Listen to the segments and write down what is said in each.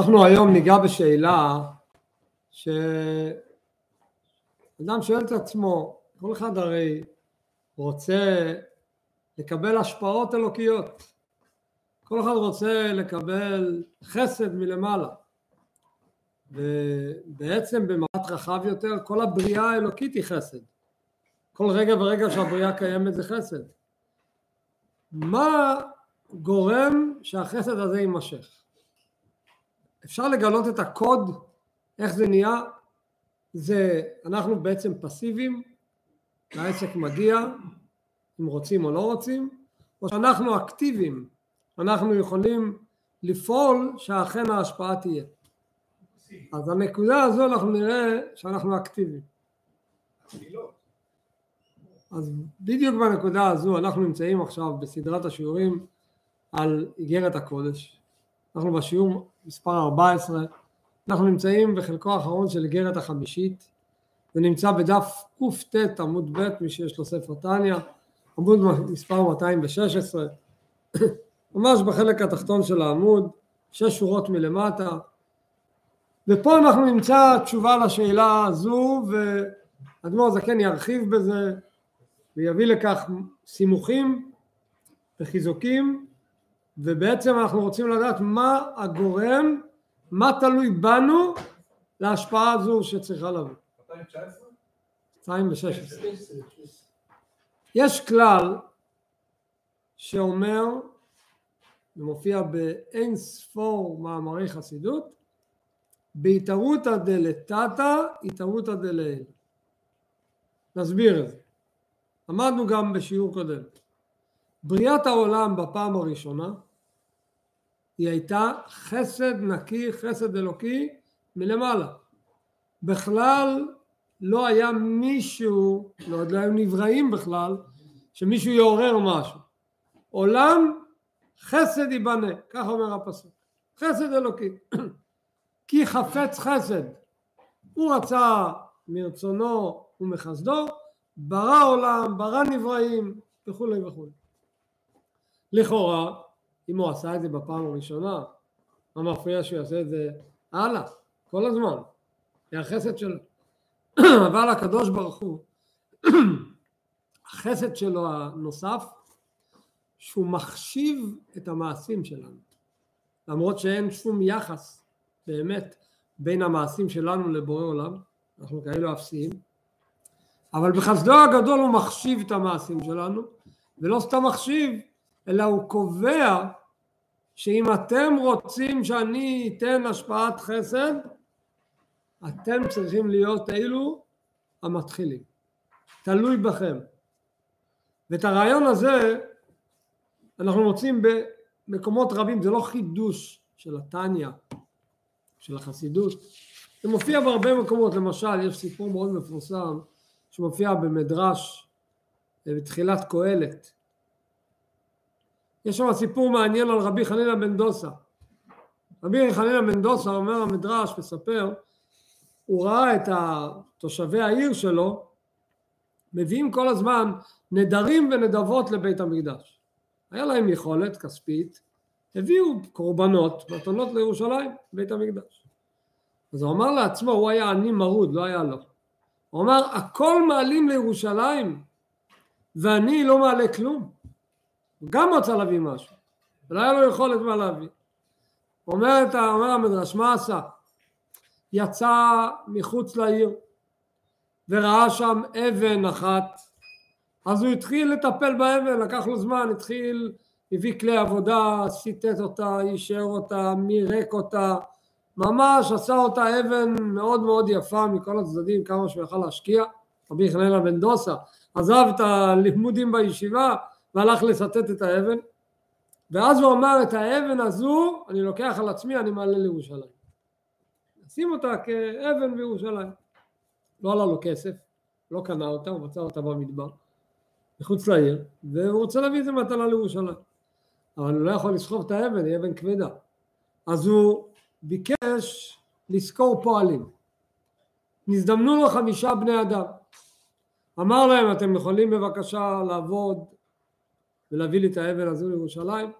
אנחנו היום ניגע בשאלה שאדם שואל את עצמו, כל אחד הרי רוצה לקבל השפעות אלוקיות, כל אחד רוצה לקבל חסד מלמעלה. ובעצם במבט רחב יותר כל הבריאה האלוקית היא חסד. כל רגע ורגע שהבריאה קיימת זה חסד. מה גורם שהחסד הזה יימשך אפשר לגלות את הקוד איך זה נהיה? זה אנחנו בעצם פסיביים העסק מגיע אם רוצים או לא רוצים או שאנחנו אקטיביים אנחנו יכולים לפעול שאכן ההשפעה תהיה. אז הנקודה הזו אנחנו נראה שאנחנו אקטיביים. אז בדיוק בנקודה הזו אנחנו נמצאים עכשיו בסדרת השיעורים על איגרת הקודש אנחנו בשיעור מספר 14 אנחנו נמצאים בחלקו האחרון של איגרת החמישית. זה נמצא בדף קט עמוד ב' מי שיש לו ספר טניה עמוד מספר 216 ממש בחלק התחתון של העמוד שש שורות מלמטה. ופה אנחנו נמצא תשובה לשאלה הזו ואדמו"ר זקן ירחיב בזה ויביא לכך סימוכים וחיזוקים ובעצם אנחנו רוצים לדעת מה הגורם, מה תלוי בנו להשפעה הזו שצריכה לבוא. 2016. יש כלל שאומר, זה מופיע באין ספור מאמרי חסידות, בהתערותא דלתתא התערותא דלעיל. נסביר את זה. למדנו גם בשיעור קודם. בריאת העולם בפעם הראשונה היא הייתה חסד נקי, חסד אלוקי מלמעלה. בכלל לא היה מישהו, לא עוד לא היו נבראים בכלל, שמישהו יעורר משהו. עולם חסד ייבנה, כך אומר הפסוק. חסד אלוקי. כי חפץ חסד. הוא רצה מרצונו ומחסדו, ברא עולם, ברא נבראים וכולי וכולי. לכאורה, אם הוא עשה את זה בפעם הראשונה, מה מפריע שהוא יעשה את זה הלאה, כל הזמן, זה החסד שלו. אבל הקדוש ברוך הוא, החסד שלו הנוסף, שהוא מחשיב את המעשים שלנו, למרות שאין שום יחס באמת בין המעשים שלנו לבורא עולם, אנחנו כאלו אפסיים, אבל בחסדו הגדול הוא מחשיב את המעשים שלנו, ולא סתם מחשיב, אלא הוא קובע שאם אתם רוצים שאני אתן השפעת חסד, אתם צריכים להיות אלו המתחילים. תלוי בכם. ואת הרעיון הזה אנחנו מוצאים במקומות רבים, זה לא חידוש של התניא, של החסידות, זה מופיע בהרבה מקומות, למשל יש סיפור מאוד מפורסם שמופיע במדרש בתחילת קהלת יש שם סיפור מעניין על רבי חנינא דוסה. רבי חנינא דוסה אומר המדרש, מספר, הוא ראה את תושבי העיר שלו מביאים כל הזמן נדרים ונדבות לבית המקדש. היה להם יכולת כספית, הביאו קורבנות, מתנות לירושלים, בית המקדש. אז הוא אמר לעצמו, הוא היה עני מרוד, לא היה לו. הוא אמר, הכל מעלים לירושלים ואני לא מעלה כלום. הוא גם רצה להביא משהו, ולא היה לו יכולת מה להביא. אומר, אומר המדרש, מה עשה? יצא מחוץ לעיר וראה שם אבן אחת, אז הוא התחיל לטפל באבן, לקח לו זמן, התחיל, הביא כלי עבודה, סיטט אותה, אישר אותה, מירק אותה, ממש עשה אותה אבן מאוד מאוד יפה מכל הצדדים, כמה שהוא יכל להשקיע. רבי חננה בן דוסה עזב את הלימודים בישיבה והלך לסטט את האבן, ואז הוא אמר את האבן הזו אני לוקח על עצמי, אני מעלה לירושלים. שים אותה כאבן בירושלים. לא עלה לו כסף, לא קנה אותה, הוא מצא אותה במדבר, מחוץ לעיר, והוא רוצה להביא את זה מתנה לירושלים. אבל הוא לא יכול לסחוב את האבן, היא אבן כבדה. אז הוא ביקש לשכור פועלים. נזדמנו לו חמישה בני אדם. אמר להם, אתם יכולים בבקשה לעבוד ולהביא לי את האבן הזו לירושלים?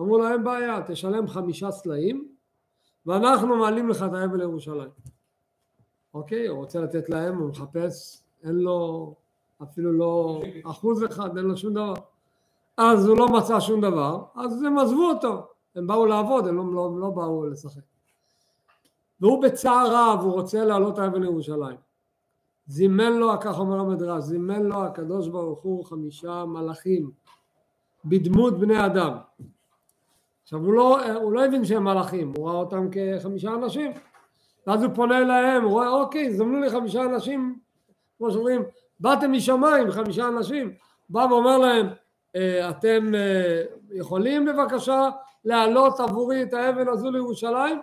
אמרו לו, אין בעיה, תשלם חמישה סלעים ואנחנו מעלים לך את האבל לירושלים. אוקיי, הוא רוצה לתת להם, הוא מחפש, אין לו אפילו לא אחוז אחד, אין לו שום דבר. אז הוא לא מצא שום דבר, אז הם עזבו אותו, הם באו לעבוד, הם לא, לא, לא באו לשחק. והוא בצער רב, הוא רוצה לעלות האבן לירושלים. זימן לו, כך אומר המדרש, זימן לו הקדוש ברוך הוא חמישה מלאכים בדמות בני אדם. עכשיו הוא לא, הוא לא הבין שהם מלאכים, הוא ראה אותם כחמישה אנשים. ואז הוא פונה אליהם, הוא רואה, אוקיי, זמנו לי חמישה אנשים, כמו שאומרים, באתם משמיים, חמישה אנשים, בא ואומר להם, אה, אתם אה, יכולים בבקשה להעלות עבורי את האבן הזו לירושלים?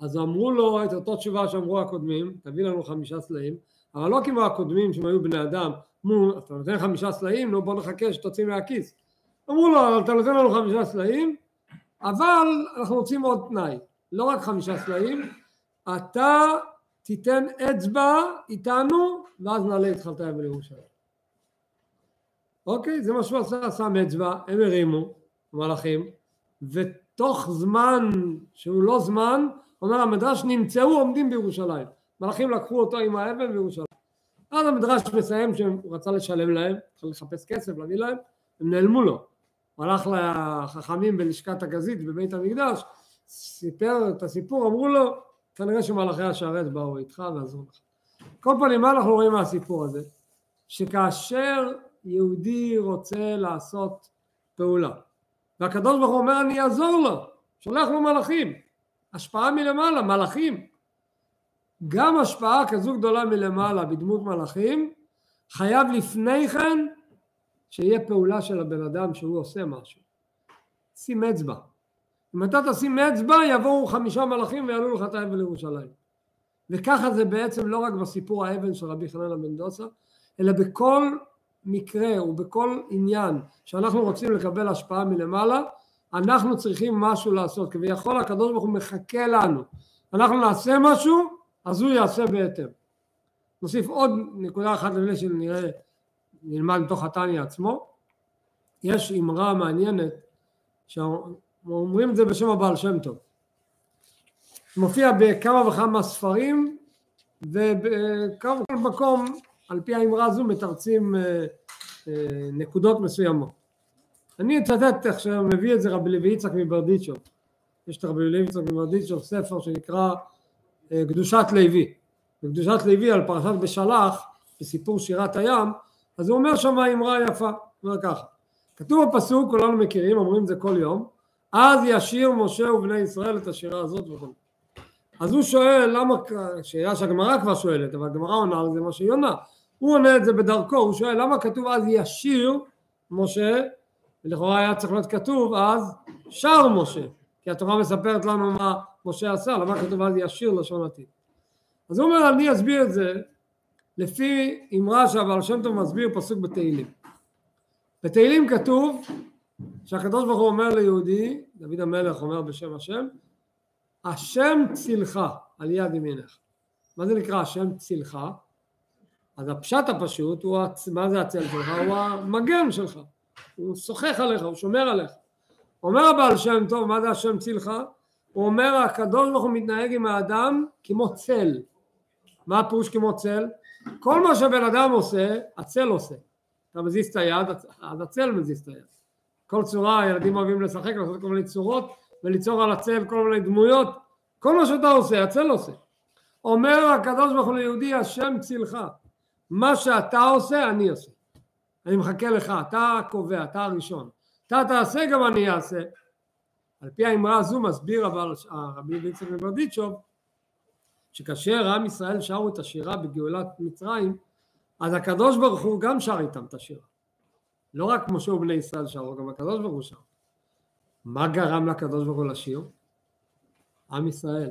אז אמרו לו את אותו תשובה שאמרו הקודמים, תביא לנו חמישה סלעים, אבל לא כמו הקודמים שהם היו בני אדם, אמרו, אתה נותן חמישה סלעים, נו בוא נחכה שתוציא מהכיס. אמרו לו, אתה נותן לנו חמישה סלעים, אבל אנחנו רוצים עוד תנאי, לא רק חמישה סלעים, אתה תיתן אצבע איתנו, ואז נעלה איתך את האבן לירושלים. אוקיי, זה מה שהוא עשה, שם אצבע, הם הרימו, המלאכים, ותוך זמן שהוא לא זמן, אומר המדרש, נמצאו עומדים בירושלים. מלאכים לקחו אותו עם האבן בירושלים. אז המדרש מסיים שהוא רצה לשלם להם, התחיל לחפש כסף, להביא להם, הם נעלמו לו. הוא הלך לחכמים בלשכת הגזית בבית המקדש, סיפר את הסיפור, אמרו לו, כנראה שמלאכי השרת באו איתך ועזרו לך. כל פנים, מה אנחנו רואים מהסיפור הזה? שכאשר יהודי רוצה לעשות פעולה, והקדוש ברוך הוא אומר אני אעזור לו, שולח לו מלאכים, השפעה מלמעלה, מלאכים. גם השפעה כזו גדולה מלמעלה בדמות מלאכים, חייב לפני כן שיהיה פעולה של הבן אדם שהוא עושה משהו. שים אצבע. אם אתה תשים אצבע יבואו חמישה מלאכים ויעלו לך את האבן לירושלים. וככה זה בעצם לא רק בסיפור האבן של רבי חנן בן דוסה, אלא בכל מקרה ובכל עניין שאנחנו רוצים לקבל השפעה מלמעלה, אנחנו צריכים משהו לעשות. כביכול הקדוש ברוך הוא מחכה לנו. אנחנו נעשה משהו, אז הוא יעשה בהתאם. נוסיף עוד נקודה אחת לפני שנראה, נלמד מתוך התניא עצמו. יש אמרה מעניינת אומרים את זה בשם הבעל שם טוב. מופיע בכמה וכמה ספרים ובכל מקום על פי האמרה הזו מתרצים אה, אה, נקודות מסוימות. אני אצטט איך שמביא את זה רבי לוי יצחק מברדיצ'וב. יש את רבי לוי יצחק מברדיצ'וב ספר שנקרא קדושת לוי. בקדושת לוי על פרשת בשלח בסיפור שירת הים אז הוא אומר שם אמרה יפה, הוא אומר ככה כתוב בפסוק כולנו מכירים אומרים את זה כל יום אז ישיר משה ובני ישראל את השירה הזאת וכו'. אז הוא שואל למה, שאלה שהגמרא כבר שואלת, אבל הגמרא עונה על זה מה שהיא עונה. הוא עונה את זה בדרכו, הוא שואל למה כתוב אז ישיר משה, ולכאורה היה צריך להיות כתוב אז שר משה, כי התורה מספרת לנו מה משה עשה, למה כתוב אז ישיר לשון עתיד. אז הוא אומר אני אסביר את זה לפי אמרה שהבעל שם טוב מסביר פסוק בתהילים. בתהילים כתוב שהקדוש ברוך הוא אומר ליהודי, דוד המלך אומר בשם השם, השם צילך על יד ימינך. מה זה נקרא השם צילך? אז הפשט הפשוט הוא, מה זה הצל שלך? הוא המגן שלך. הוא שוחח עליך, הוא שומר עליך. אומר הבעל שם טוב, מה זה השם צילך? הוא אומר הקדוש ברוך הוא מתנהג עם האדם כמו צל. מה הפירוש כמו צל? כל מה שבן אדם עושה, הצל עושה. אתה מזיז את היד, אז הצל מזיז את היד. כל צורה, ילדים אוהבים לשחק, לעשות כל מיני צורות וליצור על הצל כל מיני דמויות, כל מה שאתה עושה, הצל עושה. אומר הקדוש ברוך הוא ליהודי, השם צילך, מה שאתה עושה, אני עושה. אני מחכה לך, אתה הקובע, אתה הראשון. אתה תעשה, גם אני אעשה. על פי האמרה הזו מסביר אבל הרבי ויצחק מברדיצ'וב שכאשר עם ישראל שרו את השירה בגאולת מצרים אז הקדוש ברוך הוא גם שר איתם את השירה לא רק משה ובני ישראל שרו, גם הקדוש ברוך הוא שר. מה גרם לקדוש ברוך הוא לשיר? עם ישראל.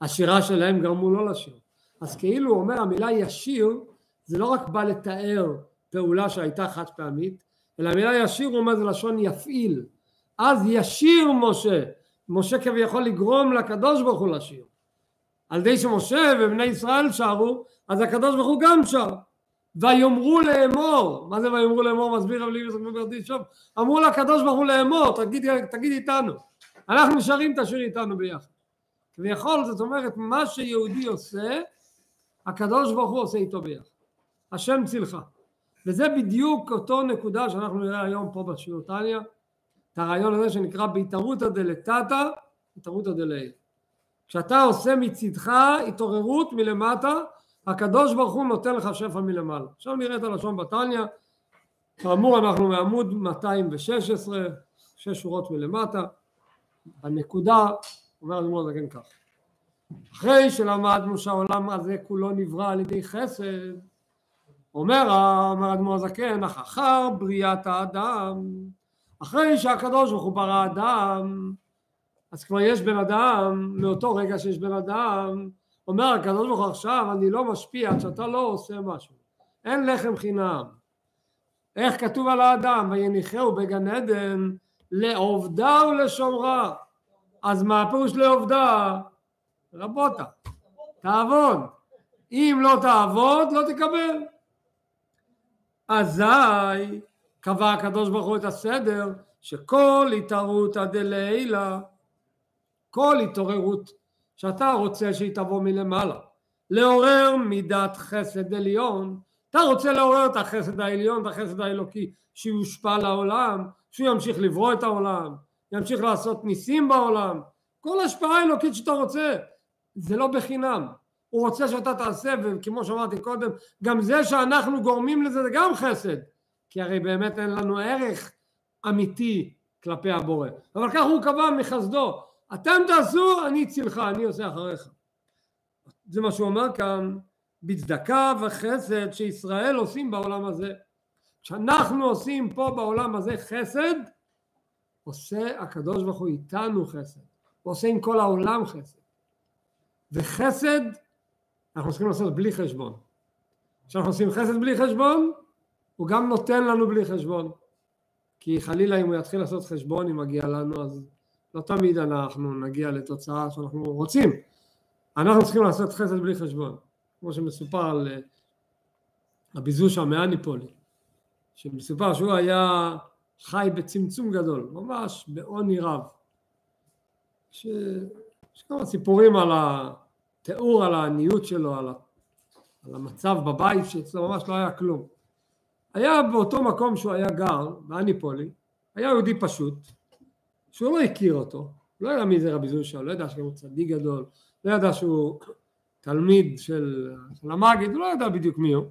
השירה שלהם גרמו לו לשיר. אז כאילו הוא אומר המילה ישיר זה לא רק בא לתאר פעולה שהייתה חד פעמית, אלא המילה ישיר אומר זה לשון יפעיל. אז ישיר משה, משה כביכול לגרום לקדוש ברוך הוא לשיר. על ידי שמשה ובני ישראל שרו, אז הקדוש ברוך הוא גם שר. ויאמרו לאמור, מה זה ויאמרו לאמור מסביר רב ליבי זכרונו ברדיס שוב, אמרו לקדוש ברוך הוא לאמור, תגיד, תגיד איתנו, אנחנו שרים את השיר איתנו ביחד. כביכול זאת אומרת מה שיהודי עושה הקדוש ברוך הוא עושה איתו ביחד. השם צילך. וזה בדיוק אותו נקודה שאנחנו נראה היום פה בשיעור טניה, את הרעיון הזה שנקרא בהתערותא דלתתא, התערותא דלעיל. כשאתה עושה מצידך התעוררות מלמטה, הקדוש ברוך הוא נותן לך שפע מלמעלה. עכשיו נראה את הלשון בתניא, כאמור אנחנו מעמוד 216, שש שורות מלמטה, בנקודה, אומר אדמו"ר הזקן כך, אחרי שלמדנו שהעולם הזה כולו נברא על ידי חסד, אומר האדמו"ר הזקן, אך אחר בריאת האדם, אחרי שהקדוש ברוך הוא ברא אדם, אז כבר יש בן אדם, מאותו רגע שיש בן אדם, אומר הקדוש ברוך הוא עכשיו אני לא משפיע עד שאתה לא עושה משהו, אין לחם חינם. איך כתוב על האדם, ויניחהו בגן עדן לעובדה ולשומרה. אז מה הפירוש לעובדה? רבותה, תעבוד. אם לא תעבוד לא תקבל. אזי קבע הקדוש ברוך הוא את הסדר שכל התערותא דלעילא כל התעוררות שאתה רוצה שהיא תבוא מלמעלה לעורר מידת חסד עליון. אתה רוצה לעורר את החסד העליון, את החסד האלוקי שיושפע לעולם, שהוא ימשיך לברוא את העולם, ימשיך לעשות ניסים בעולם, כל השפעה אלוקית שאתה רוצה, זה לא בחינם, הוא רוצה שאתה תעשה וכמו שאמרתי קודם גם זה שאנחנו גורמים לזה זה גם חסד. כי הרי באמת אין לנו ערך אמיתי כלפי הבורא. אבל ככה הוא קבע מחסדו אתם תעשו אני אצילך אני עושה אחריך. זה מה שהוא אומר כאן בצדקה וחסד שישראל עושים בעולם הזה. כשאנחנו עושים פה בעולם הזה חסד עושה הקדוש ברוך הוא איתנו חסד. הוא עושה עם כל העולם חסד. וחסד אנחנו צריכים לעשות בלי חשבון. כשאנחנו עושים חסד בלי חשבון, הוא גם נותן לנו בלי חשבון. כי חלילה אם הוא יתחיל לעשות חשבון אם מגיע לנו, אז לא תמיד אנחנו נגיע לתוצאה שאנחנו רוצים. אנחנו צריכים לעשות חסד בלי חשבון. כמו שמסופר על אה, רבי זושה מאניפולי, שמסופר שהוא היה חי בצמצום גדול, ממש בעוני רב. יש כמה סיפורים על ה... תיאור על העניות שלו, על, ה, על המצב בבית שאצלו ממש לא היה כלום. היה באותו מקום שהוא היה גר, באניפולי, היה יהודי פשוט, שהוא לא הכיר אותו, לא ידע מי זה רבי זושה, לא ידע שהוא צדיק גדול, לא ידע שהוא תלמיד של, של המגיד, הוא לא ידע בדיוק מי הוא,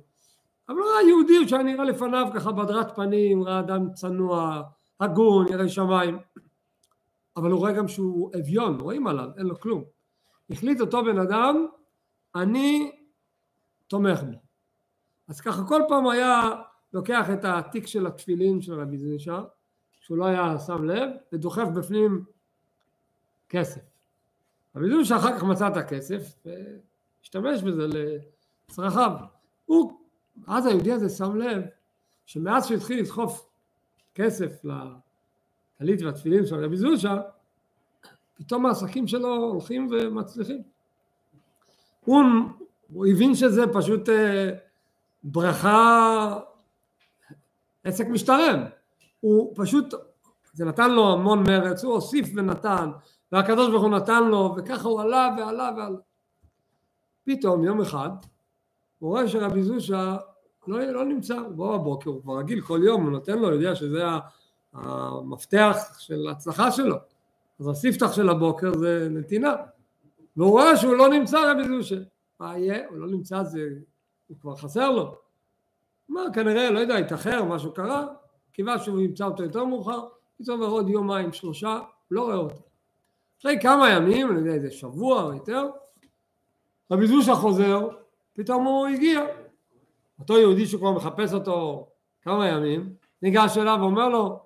אבל הוא היה יהודי שהיה נראה לפניו ככה בדרת פנים, ראה אדם צנוע, הגון, ירא שמיים, אבל הוא רואה גם שהוא אביון, רואים עליו, אין לו כלום. החליט אותו בן אדם, אני תומך בו. אז ככה כל פעם היה לוקח את התיק של התפילין של רבי זישה, שהוא לא היה שם לב, ודוחף בפנים כסף. רבי זישה אחר כך מצא את הכסף והשתמש בזה לצרכיו. הוא, אז היהודי הזה שם לב שמאז שהתחיל לדחוף כסף לטלית והתפילין של רבי זושה, פתאום העסקים שלו הולכים ומצליחים. הוא, הוא הבין שזה פשוט אה, ברכה, עסק משתלם. הוא פשוט, זה נתן לו המון מרץ, הוא הוסיף ונתן, והקדוש ברוך הוא נתן לו, וככה הוא עלה ועלה ועלה. פתאום יום אחד הוא רואה שרבי זושה לא, לא נמצא, הוא בא בבוקר, הוא כבר רגיל כל יום, הוא נותן לו, הוא יודע שזה המפתח של ההצלחה שלו. אז הספתח של הבוקר זה נתינה. והוא רואה שהוא לא נמצא רבי זושה. מה יהיה? הוא לא נמצא, זה... הוא כבר חסר לו. מה, כנראה, לא יודע, התאחר, משהו קרה, קיווה שהוא ימצא אותו יותר מאוחר, פתאום עוד יומיים, שלושה, לא רואה אותו. אחרי כמה ימים, אני יודע, איזה שבוע או יותר, רבי זושה חוזר, פתאום הוא הגיע. אותו יהודי שכבר מחפש אותו כמה ימים, ניגש אליו ואומר לו,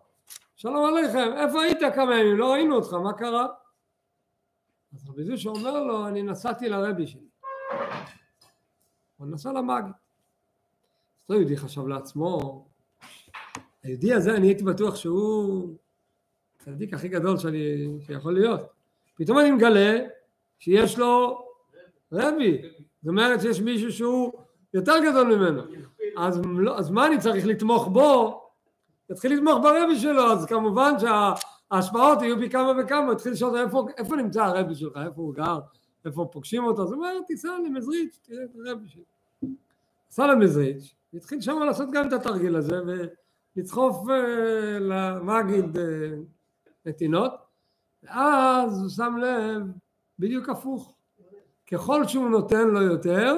שלום עליכם, איפה היית כמה ימים? לא ראינו אותך, מה קרה? אז רבי זושה אומר לו, אני נסעתי לרבי שלי. הוא נסע למאגי. אותו יהודי חשב לעצמו, היהודי הזה, אני הייתי בטוח שהוא הצדיק הכי גדול שאני, שיכול להיות. פתאום אני מגלה שיש לו רבי. זאת אומרת שיש מישהו שהוא יותר גדול ממנו. אז, אז מה אני צריך לתמוך בו יתחיל לתמוך ברבי שלו, אז כמובן ההשפעות יהיו פי כמה וכמה, התחיל לשאול איפה, איפה נמצא הרבי שלך, איפה הוא גר, איפה פוגשים אותו, אז הוא אומר, תיסע למזריץ', תראה את הרבי שלי. נסע למזריץ', התחיל שם לעשות גם את התרגיל הזה, ולדחוף אה, למגיד אה, נתינות, ואז הוא שם לב, בדיוק הפוך. ככל שהוא נותן לו יותר,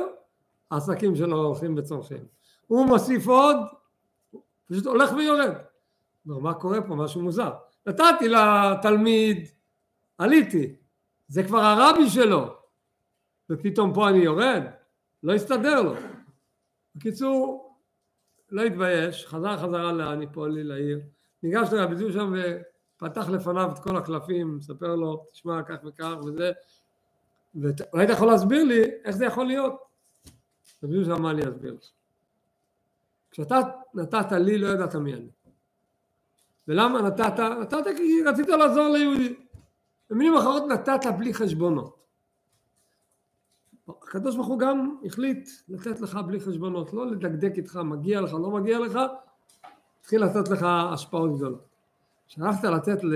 העסקים שלו הולכים וצורכים. הוא מוסיף עוד, פשוט הולך ויורד. אומר, מה קורה פה? משהו מוזר. נתתי לתלמיד, עליתי, זה כבר הרבי שלו, ופתאום פה אני יורד, לא הסתדר לו. בקיצור, לא התבייש, חזר חזרה לאניפולי, לעיר, ניגש לרבי זו שם ופתח לפניו את כל הקלפים, מספר לו, תשמע, כך וכך וזה, ואולי אתה יכול להסביר לי איך זה יכול להיות? רבי זו אמר לי להסביר לך. כשאתה נתת לי, לא ידעת מי אני. ולמה נתת? נתת כי רצית לעזור ליהודי. במילים אחרות נתת בלי חשבונות. הקדוש ברוך הוא גם החליט לתת לך בלי חשבונות, לא לדקדק איתך, מגיע לך, לא מגיע לך, התחיל לתת לך השפעות גדולות. כשהלכת לתת ל...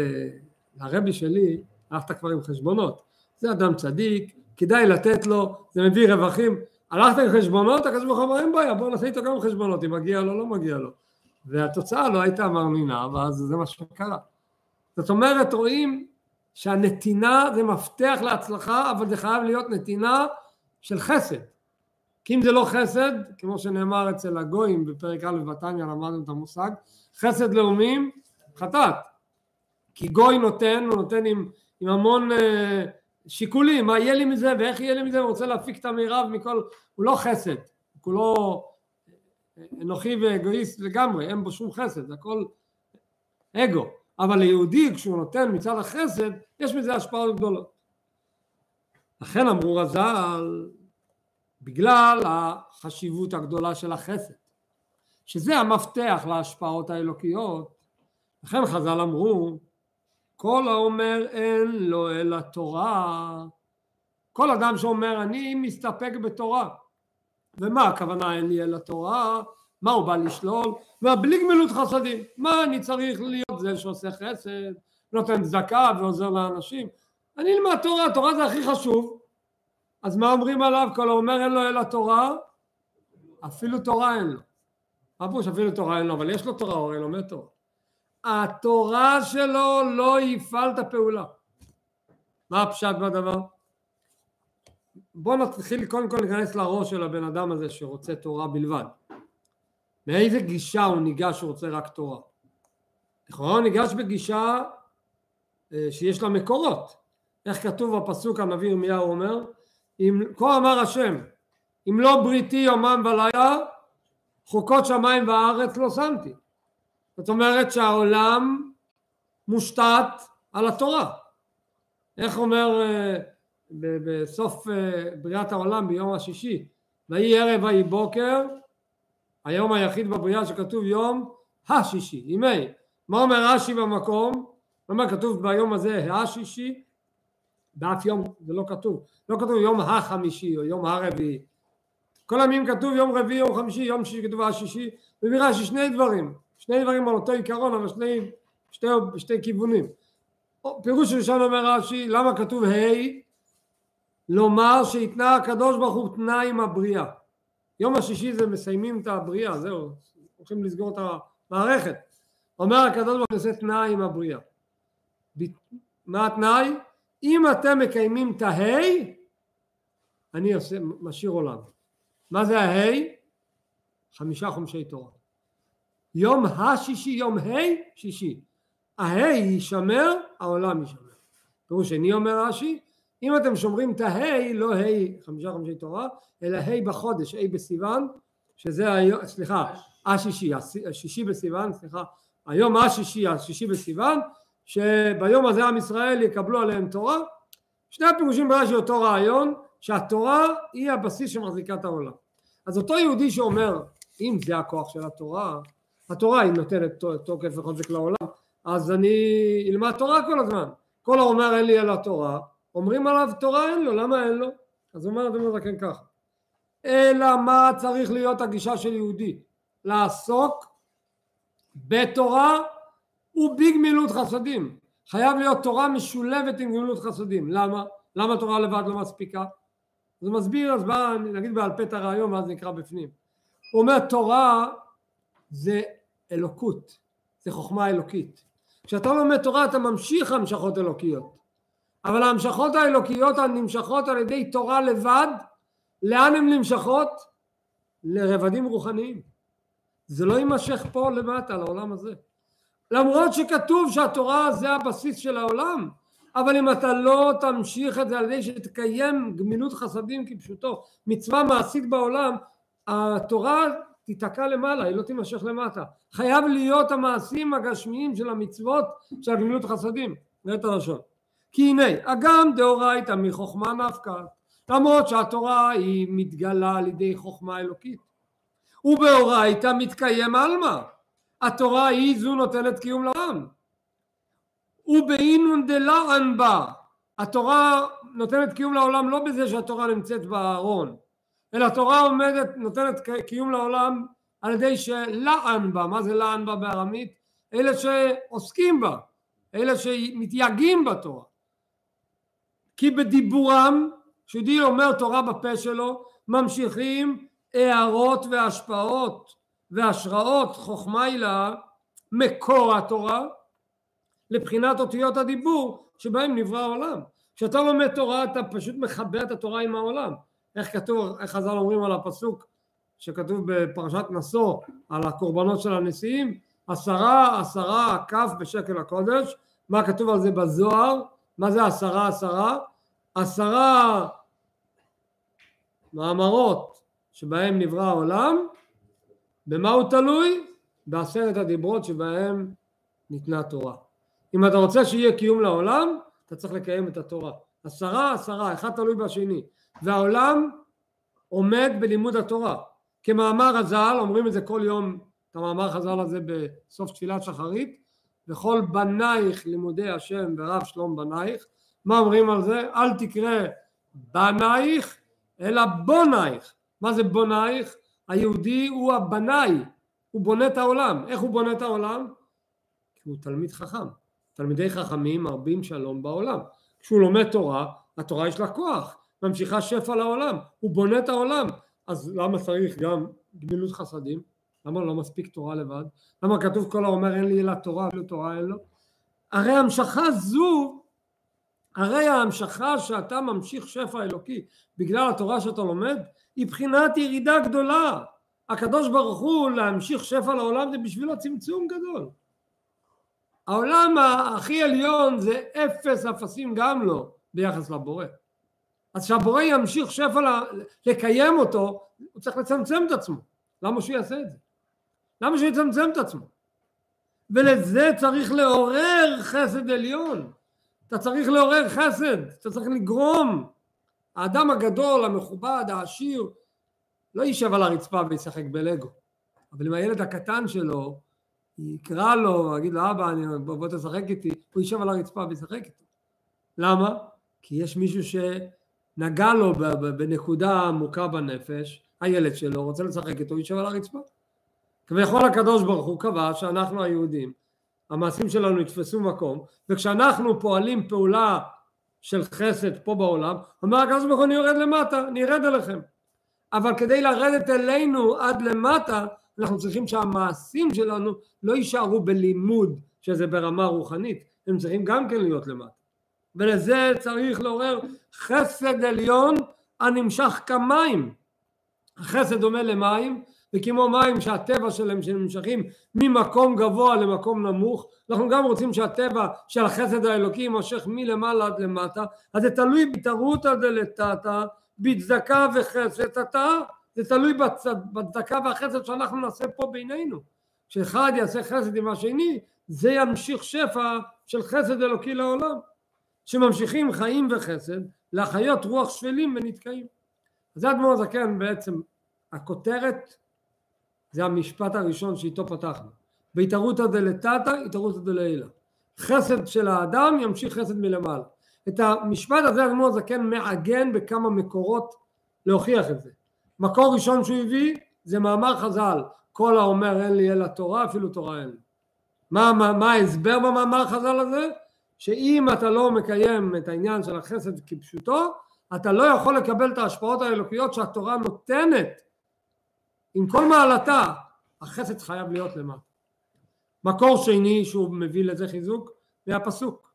לרבי שלי, הלכת כבר עם חשבונות. זה אדם צדיק, כדאי לתת לו, זה מביא רווחים. הלכת עם חשבונות, הקדוש ברוך הוא אמר אין בעיה, בוא נעשה איתו גם חשבונות, אם מגיע לו, לא מגיע לו. והתוצאה לא הייתה מרנינה, ואז זה מה שקרה. זאת אומרת, רואים שהנתינה זה מפתח להצלחה, אבל זה חייב להיות נתינה של חסד. כי אם זה לא חסד, כמו שנאמר אצל הגויים בפרק א' בתניא, למדנו את המושג, חסד לאומים, חטאת. כי גוי נותן, הוא נותן עם, עם המון אה, שיקולים, מה יהיה לי מזה ואיך יהיה לי מזה, הוא רוצה להפיק את המירב מכל, הוא לא חסד, הוא כולו אנוכי ואגואיסט לגמרי, אין בו שום חסד, זה הכל אגו. אבל ליהודי כשהוא נותן מצד החסד, יש מזה השפעות גדולות. לכן אמרו רז"ל, בגלל החשיבות הגדולה של החסד, שזה המפתח להשפעות האלוקיות, לכן חז"ל אמרו, כל האומר אין לו אלא תורה, כל אדם שאומר אני מסתפק בתורה, ומה הכוונה אין לי אלא תורה, מה הוא בא לשלול, ובלי גמילות חסדים, מה אני צריך להיות זה שעושה חסד, נותן צדקה ועוזר לאנשים, אני אלמד תורה, תורה זה הכי חשוב, אז מה אומרים עליו? כל האומר אין לו אלא תורה, אפילו תורה אין לו. מה פירוש אפילו תורה אין לו? אבל יש לו תורה, הוא הרי לומד תורה. התורה שלו לא יפעל את הפעולה. מה הפשט בדבר? בואו נתחיל קודם כל להיכנס לראש של הבן אדם הזה שרוצה תורה בלבד. מאיזה גישה הוא ניגש שהוא רוצה רק תורה? לכאורה הוא ניגש בגישה אה, שיש לה מקורות. איך כתוב בפסוק הנביא ירמיהו אומר? אם כה אמר השם אם לא בריתי יומם ולילה חוקות שמיים וארץ לא שמתי. זאת אומרת שהעולם מושתת על התורה. איך אומר אה, בסוף אה, בריאת העולם ביום השישי ויהי ערב ויהי בוקר היום היחיד בבריאה שכתוב יום השישי ימי. מה אומר רש"י במקום? הוא אומר כתוב ביום הזה השישי באף יום זה לא כתוב. לא כתוב יום החמישי או יום הרביעי. כל המילים כתוב יום רביעי יום חמישי יום שישי כתוב השישי. מביא רש"י שני דברים שני דברים על אותו עיקרון אבל שני שתי, שתי כיוונים פירוש ראשון אומר רש"י למה כתוב ה' לומר שהתנה הקדוש ברוך הוא תנאי עם הבריאה. יום השישי זה מסיימים את הבריאה, זהו, הולכים לסגור את המערכת. אומר הקדוש ברוך הוא עושה תנאי עם הבריאה. מה התנאי? אם אתם מקיימים את ההי, אני עושה, משאיר עולם. מה זה ההי? חמישה חומשי תורה. יום השישי, יום ה' שישי. ההי יישמר, העולם יישמר. פירוש שני אומר רש"י, אם אתם שומרים את ההי, לא ה' חמישה חמישי תורה, אלא ה' בחודש, ה' בסיוון, שזה היום, סליחה, השישי, השישי בסיוון, סליחה, היום השישי, השישי בסיוון, שביום הזה עם ישראל יקבלו עליהם תורה. שני הפירושים ברש"י אותו רעיון, שהתורה היא הבסיס שמחזיקה את העולם. אז אותו יהודי שאומר, אם זה הכוח של התורה, התורה היא נותנת תוקף וחוזק לעולם, אז אני אלמד תורה כל הזמן. כל האומר אין לי אלא תורה, אומרים עליו תורה אין לו, למה אין לו? אז אומר אדוני הזקן ככה, אלא מה צריך להיות הגישה של יהודי? לעסוק בתורה ובגמילות חסדים. חייב להיות תורה משולבת עם גמילות חסדים. למה? למה תורה לבד לא מספיקה? הוא מסביר, אז בא, נגיד בעל פה את הרעיון ואז נקרא בפנים. הוא אומר תורה זה אלוקות, זה חוכמה אלוקית. כשאתה לומד תורה אתה ממשיך המשכות אלוקיות. אבל ההמשכות האלוקיות הנמשכות על ידי תורה לבד, לאן הן נמשכות? לרבדים רוחניים. זה לא יימשך פה למטה, לעולם הזה. למרות שכתוב שהתורה זה הבסיס של העולם, אבל אם אתה לא תמשיך את זה על ידי שתקיים גמילות חסדים כפשוטו, מצווה מעשית בעולם, התורה תיתקע למעלה, היא לא תימשך למטה. חייב להיות המעשים הגשמיים של המצוות של הגמילות חסדים. את הלשון. כי הנה, אגם דאורייתא מחוכמה נפקא, למרות שהתורה היא מתגלה על ידי חוכמה אלוקית. ובאורייתא מתקיים עלמא. התורה היא זו נותנת קיום לעם. ובאינון דלען בה. התורה נותנת קיום לעולם לא בזה שהתורה נמצאת בארון, אלא התורה עומדת, נותנת קיום לעולם על ידי שלען בה, מה זה לען בה בארמית? אלה שעוסקים בה, אלה שמתייגעים בתורה. כי בדיבורם, כשיהודי אומר תורה בפה שלו, ממשיכים הערות והשפעות והשראות חוכמה הילה מקור התורה לבחינת אותיות הדיבור שבהם נברא העולם. כשאתה לומד תורה אתה פשוט מחבר את התורה עם העולם. איך כתוב, איך חז"ל אומרים על הפסוק שכתוב בפרשת נשוא על הקורבנות של הנשיאים, עשרה עשרה כף בשקל הקודש, מה כתוב על זה בזוהר, מה זה עשרה עשרה? עשרה מאמרות שבהם נברא העולם, במה הוא תלוי? בעשרת הדיברות שבהם ניתנה תורה. אם אתה רוצה שיהיה קיום לעולם, אתה צריך לקיים את התורה. עשרה עשרה, אחד תלוי בשני. והעולם עומד בלימוד התורה. כמאמר חז"ל, אומרים את זה כל יום, את המאמר חז"ל הזה בסוף תפילת שחרית, וכל בנייך לימודי השם ורב שלום בנייך, מה אומרים על זה? אל תקרא בנייך, אלא בונייך. מה זה בונייך? היהודי הוא הבנאי, הוא בונה את העולם. איך הוא בונה את העולם? כי הוא תלמיד חכם. תלמידי חכמים מרבים שלום בעולם. כשהוא לומד תורה, התורה יש לה כוח, ממשיכה שפע לעולם, הוא בונה את העולם. אז למה צריך גם גמילות חסדים? למה לא מספיק תורה לבד? למה כתוב כל האומר אין לי אלא תורה ולא תורה אין לו? הרי המשכה זו, הרי ההמשכה שאתה ממשיך שפע אלוקי בגלל התורה שאתה לומד, היא בחינת ירידה גדולה. הקדוש ברוך הוא להמשיך שפע לעולם זה בשבילו צמצום גדול. העולם הכי עליון זה אפס אפסים גם לא ביחס לבורא. אז שהבורא ימשיך שפע לקיים אותו, הוא צריך לצמצם את עצמו. למה שהוא יעשה את זה? למה שהוא יצמצם את עצמו? ולזה צריך לעורר חסד עליון. אתה צריך לעורר חסד, אתה צריך לגרום. האדם הגדול, המכובד, העשיר, לא יישב על הרצפה וישחק בלגו. אבל אם הילד הקטן שלו יקרא לו, יגיד לו אבא אני, בוא, בוא תשחק איתי, הוא יישב על הרצפה וישחק איתו. למה? כי יש מישהו שנגע לו בנקודה עמוקה בנפש, הילד שלו רוצה לשחק איתו, יישב על הרצפה. כביכול הקדוש ברוך הוא קבע שאנחנו היהודים, המעשים שלנו יתפסו מקום, וכשאנחנו פועלים פעולה של חסד פה בעולם, אומר הקדוש ברוך הוא אני יורד למטה, אני ארד אליכם. אבל כדי לרדת אלינו עד למטה, אנחנו צריכים שהמעשים שלנו לא יישארו בלימוד שזה ברמה רוחנית, הם צריכים גם כן להיות למטה. ולזה צריך לעורר חסד עליון הנמשך כמים. החסד דומה למים, וכמו מים שהטבע שלהם שנמשכים ממקום גבוה למקום נמוך, אנחנו גם רוצים שהטבע של החסד האלוקי יימשך מלמעלה עד למטה, אז זה תלוי בתרותא דלתתא, בצדקה וחסד תתא זה תלוי בצדקה והחסד שאנחנו נעשה פה בינינו. כשאחד יעשה חסד עם השני, זה ימשיך שפע של חסד אלוקי לעולם. שממשיכים חיים וחסד להחיות רוח שפלים ונתקעים. אז אדמו"ר הזקן בעצם, הכותרת זה המשפט הראשון שאיתו פתחנו. בהתערותא דלתתא, התערותא דלעילא. חסד של האדם ימשיך חסד מלמעלה. את המשפט הזה אדמו"ר הזקן מעגן בכמה מקורות להוכיח את זה. מקור ראשון שהוא הביא זה מאמר חז"ל, כל האומר אין לי אלא תורה, אפילו תורה אין לי. מה, מה, מה ההסבר במאמר חז"ל הזה? שאם אתה לא מקיים את העניין של החסד כפשוטו, אתה לא יכול לקבל את ההשפעות האלוקיות שהתורה נותנת עם כל מעלתה, החסד חייב להיות למטה. מקור שני שהוא מביא לזה חיזוק, זה הפסוק.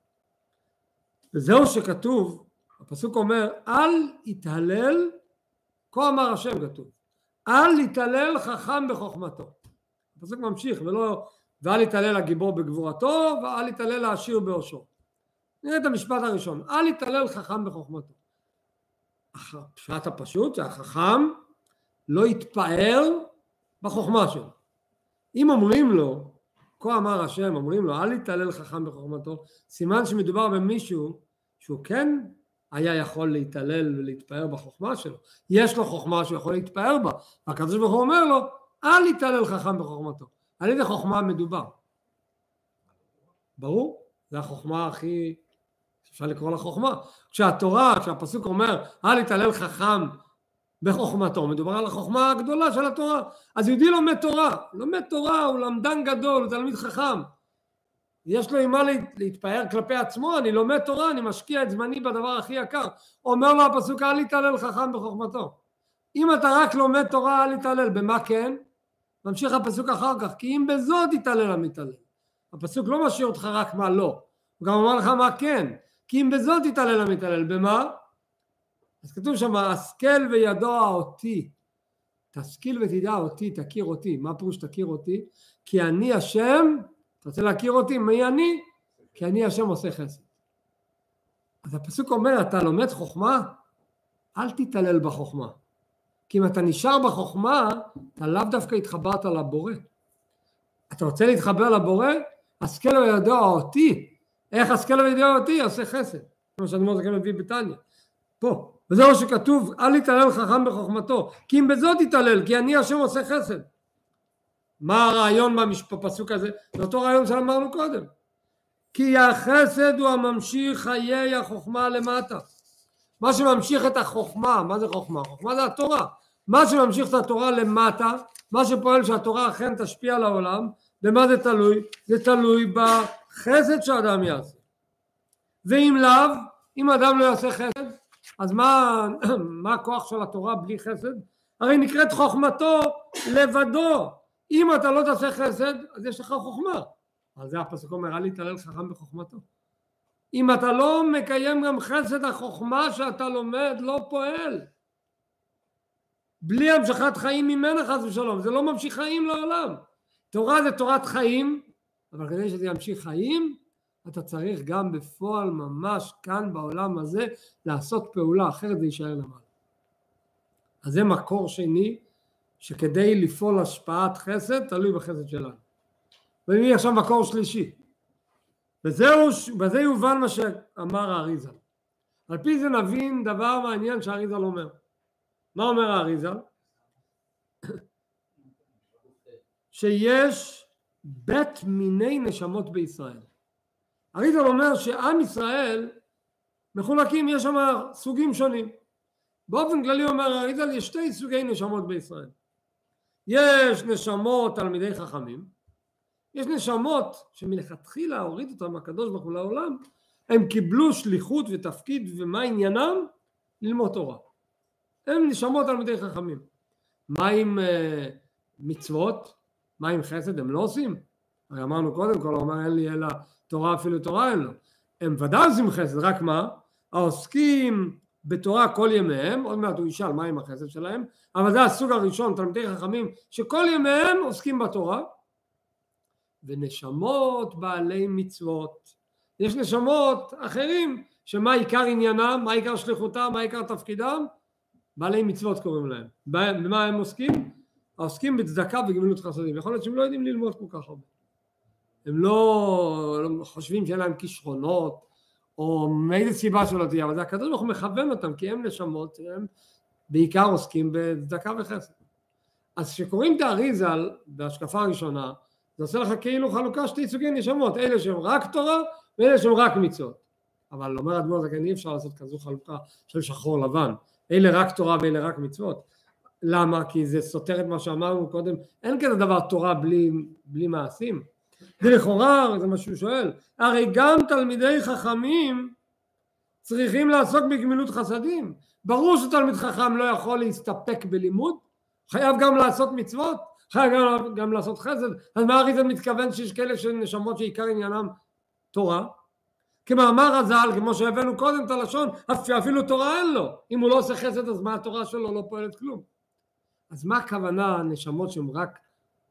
וזהו שכתוב, הפסוק אומר, אל יתהלל, כה אמר השם כתוב, אל יתהלל חכם בחוכמתו. הפסוק ממשיך, ולא, ואל יתהלל הגיבור בגבורתו, ואל יתהלל העשיר בעושו. נראה את המשפט הראשון, אל יתהלל חכם בחוכמתו. הפשט הפשוט שהחכם לא יתפאר בחוכמה שלו. אם אומרים לו, כה אמר השם, אומרים לו, אל יתהלל חכם בחוכמתו, סימן שמדובר במישהו שהוא כן היה יכול להתעלל ולהתפאר בחוכמה שלו. יש לו חוכמה שהוא יכול להתפאר בה, והקדוש ברוך הוא אומר לו, אל יתעלל חכם בחוכמתו. על איזה חוכמה מדובר? ברור, זו החוכמה הכי אפשר לקרוא לה חוכמה. כשהתורה, כשהפסוק אומר אל יתעלל חכם בחוכמתו, מדובר על החוכמה הגדולה של התורה. אז יהודי לומד תורה, לומד תורה, הוא למדן גדול, הוא תלמיד חכם. יש לו עם מה להתפאר כלפי עצמו, אני לומד תורה, אני משקיע את זמני בדבר הכי יקר. אומר לו הפסוק אל יתעלל חכם בחוכמתו. אם אתה רק לומד תורה אל יתעלל, במה כן? ממשיך הפסוק אחר כך, כי אם בזאת יתעלל המתעלל. הפסוק לא משאיר אותך רק מה לא, הוא גם אומר לך מה כן. כי אם בזאת יתעלל המתעלל, במה? אז כתוב שם, השכל וידוע אותי. תשכיל ותדע אותי, תכיר אותי. מה פירוש תכיר אותי? כי אני השם, אתה רוצה להכיר אותי? מי אני? כי אני השם עושה חסד. אז הפסוק אומר, אתה לומד חוכמה, אל תתעלל בחוכמה. כי אם אתה נשאר בחוכמה, אתה לאו דווקא התחברת לבורא. אתה רוצה להתחבר לבורא? השכל וידוע אותי, איך השכל וידיעה אותי עושה חסד. כמו שאדמו"ר זקן מביא בתניא. פה. וזה מה שכתוב, אל יתעלל חכם בחוכמתו, כי אם בזאת יתעלל, כי אני השם עושה חסד. מה הרעיון בפסוק הזה? זה אותו רעיון שאמרנו קודם. כי החסד הוא הממשיך חיי החוכמה למטה. מה שממשיך את החוכמה, מה זה חוכמה? חוכמה זה התורה. מה שממשיך את התורה למטה, מה שפועל שהתורה אכן תשפיע על העולם, במה זה תלוי? זה תלוי בחסד שאדם יעשה. ואם לאו, אם אדם לא יעשה חסד, אז מה, מה הכוח של התורה בלי חסד? הרי נקראת חוכמתו לבדו. אם אתה לא תעשה חסד, אז יש לך חוכמה. על זה הפסוק אומר, אל יתעלל חכם בחוכמתו. אם אתה לא מקיים גם חסד החוכמה שאתה לומד, לא פועל. בלי המשכת חיים ממנה חס ושלום, זה לא ממשיך חיים לעולם. תורה זה תורת חיים, אבל כדי שזה ימשיך חיים, אתה צריך גם בפועל ממש כאן בעולם הזה לעשות פעולה, אחרת זה יישאר למעלה. אז זה מקור שני, שכדי לפעול השפעת חסד, תלוי בחסד שלנו. ומי עכשיו מקור שלישי. וזהו, בזה יובן מה שאמר האריזה. על פי זה נבין דבר מעניין שהאריזה אומר. מה אומר האריזה? שיש בית מיני נשמות בישראל. אריזל אומר שעם ישראל מחולקים, יש שם סוגים שונים. באופן כללי אומר אריזל יש שתי סוגי נשמות בישראל. יש נשמות תלמידי חכמים, יש נשמות שמלכתחילה הוריד אותם הקדוש ברוך הוא לעולם, הם קיבלו שליחות ותפקיד ומה עניינם? ללמוד תורה. הם נשמות תלמידי חכמים. מה עם uh, מצוות? מה עם חסד הם לא עושים? הרי אמרנו קודם כל, הוא אמר אין לי אלא תורה אפילו תורה אין לו. הם ודאי עושים חסד, רק מה? העוסקים בתורה כל ימיהם, עוד מעט הוא ישאל מה עם החסד שלהם, אבל זה הסוג הראשון, תלמידי חכמים, שכל ימיהם עוסקים בתורה, ונשמות בעלי מצוות. יש נשמות אחרים, שמה עיקר עניינם, מה עיקר שליחותם, מה עיקר תפקידם? בעלי מצוות קוראים להם. במה הם עוסקים? העוסקים בצדקה וגמילות חסדים. יכול להיות שהם לא יודעים ללמוד כל כך הרבה. הם לא, לא חושבים שאין להם כישרונות, או מאיזה סיבה שלא תהיה, אבל זה הקדוש ברוך הוא מכוון אותם, כי הם נשמות, הם בעיקר עוסקים בצדקה וחסד. אז כשקוראים את האריזל בהשקפה הראשונה, זה עושה לך כאילו חלוקה שתי סוגי נשמות, אלה שהם רק תורה ואלה שהם רק מצוות. אבל אומר אדמו"ר זקן אי אפשר לעשות כזו חלוקה של שחור לבן, אלה רק תורה ואלה רק מצוות. למה? כי זה סותר את מה שאמרנו קודם, אין כזה דבר תורה בלי, בלי מעשים. לכאורה, זה מה שהוא שואל, הרי גם תלמידי חכמים צריכים לעסוק בגמילות חסדים. ברור שתלמיד חכם לא יכול להסתפק בלימוד, חייב גם לעשות מצוות, חייב גם, גם לעשות חסד. אז מה זה מתכוון שיש כאלה של נשמות שעיקר עניינם תורה? כמאמר הז"ל, כמו שהבאנו קודם את הלשון, אפילו תורה אין לו. אם הוא לא עושה חסד אז מה התורה שלו לא פועלת כלום. אז מה הכוונה נשמות שהן רק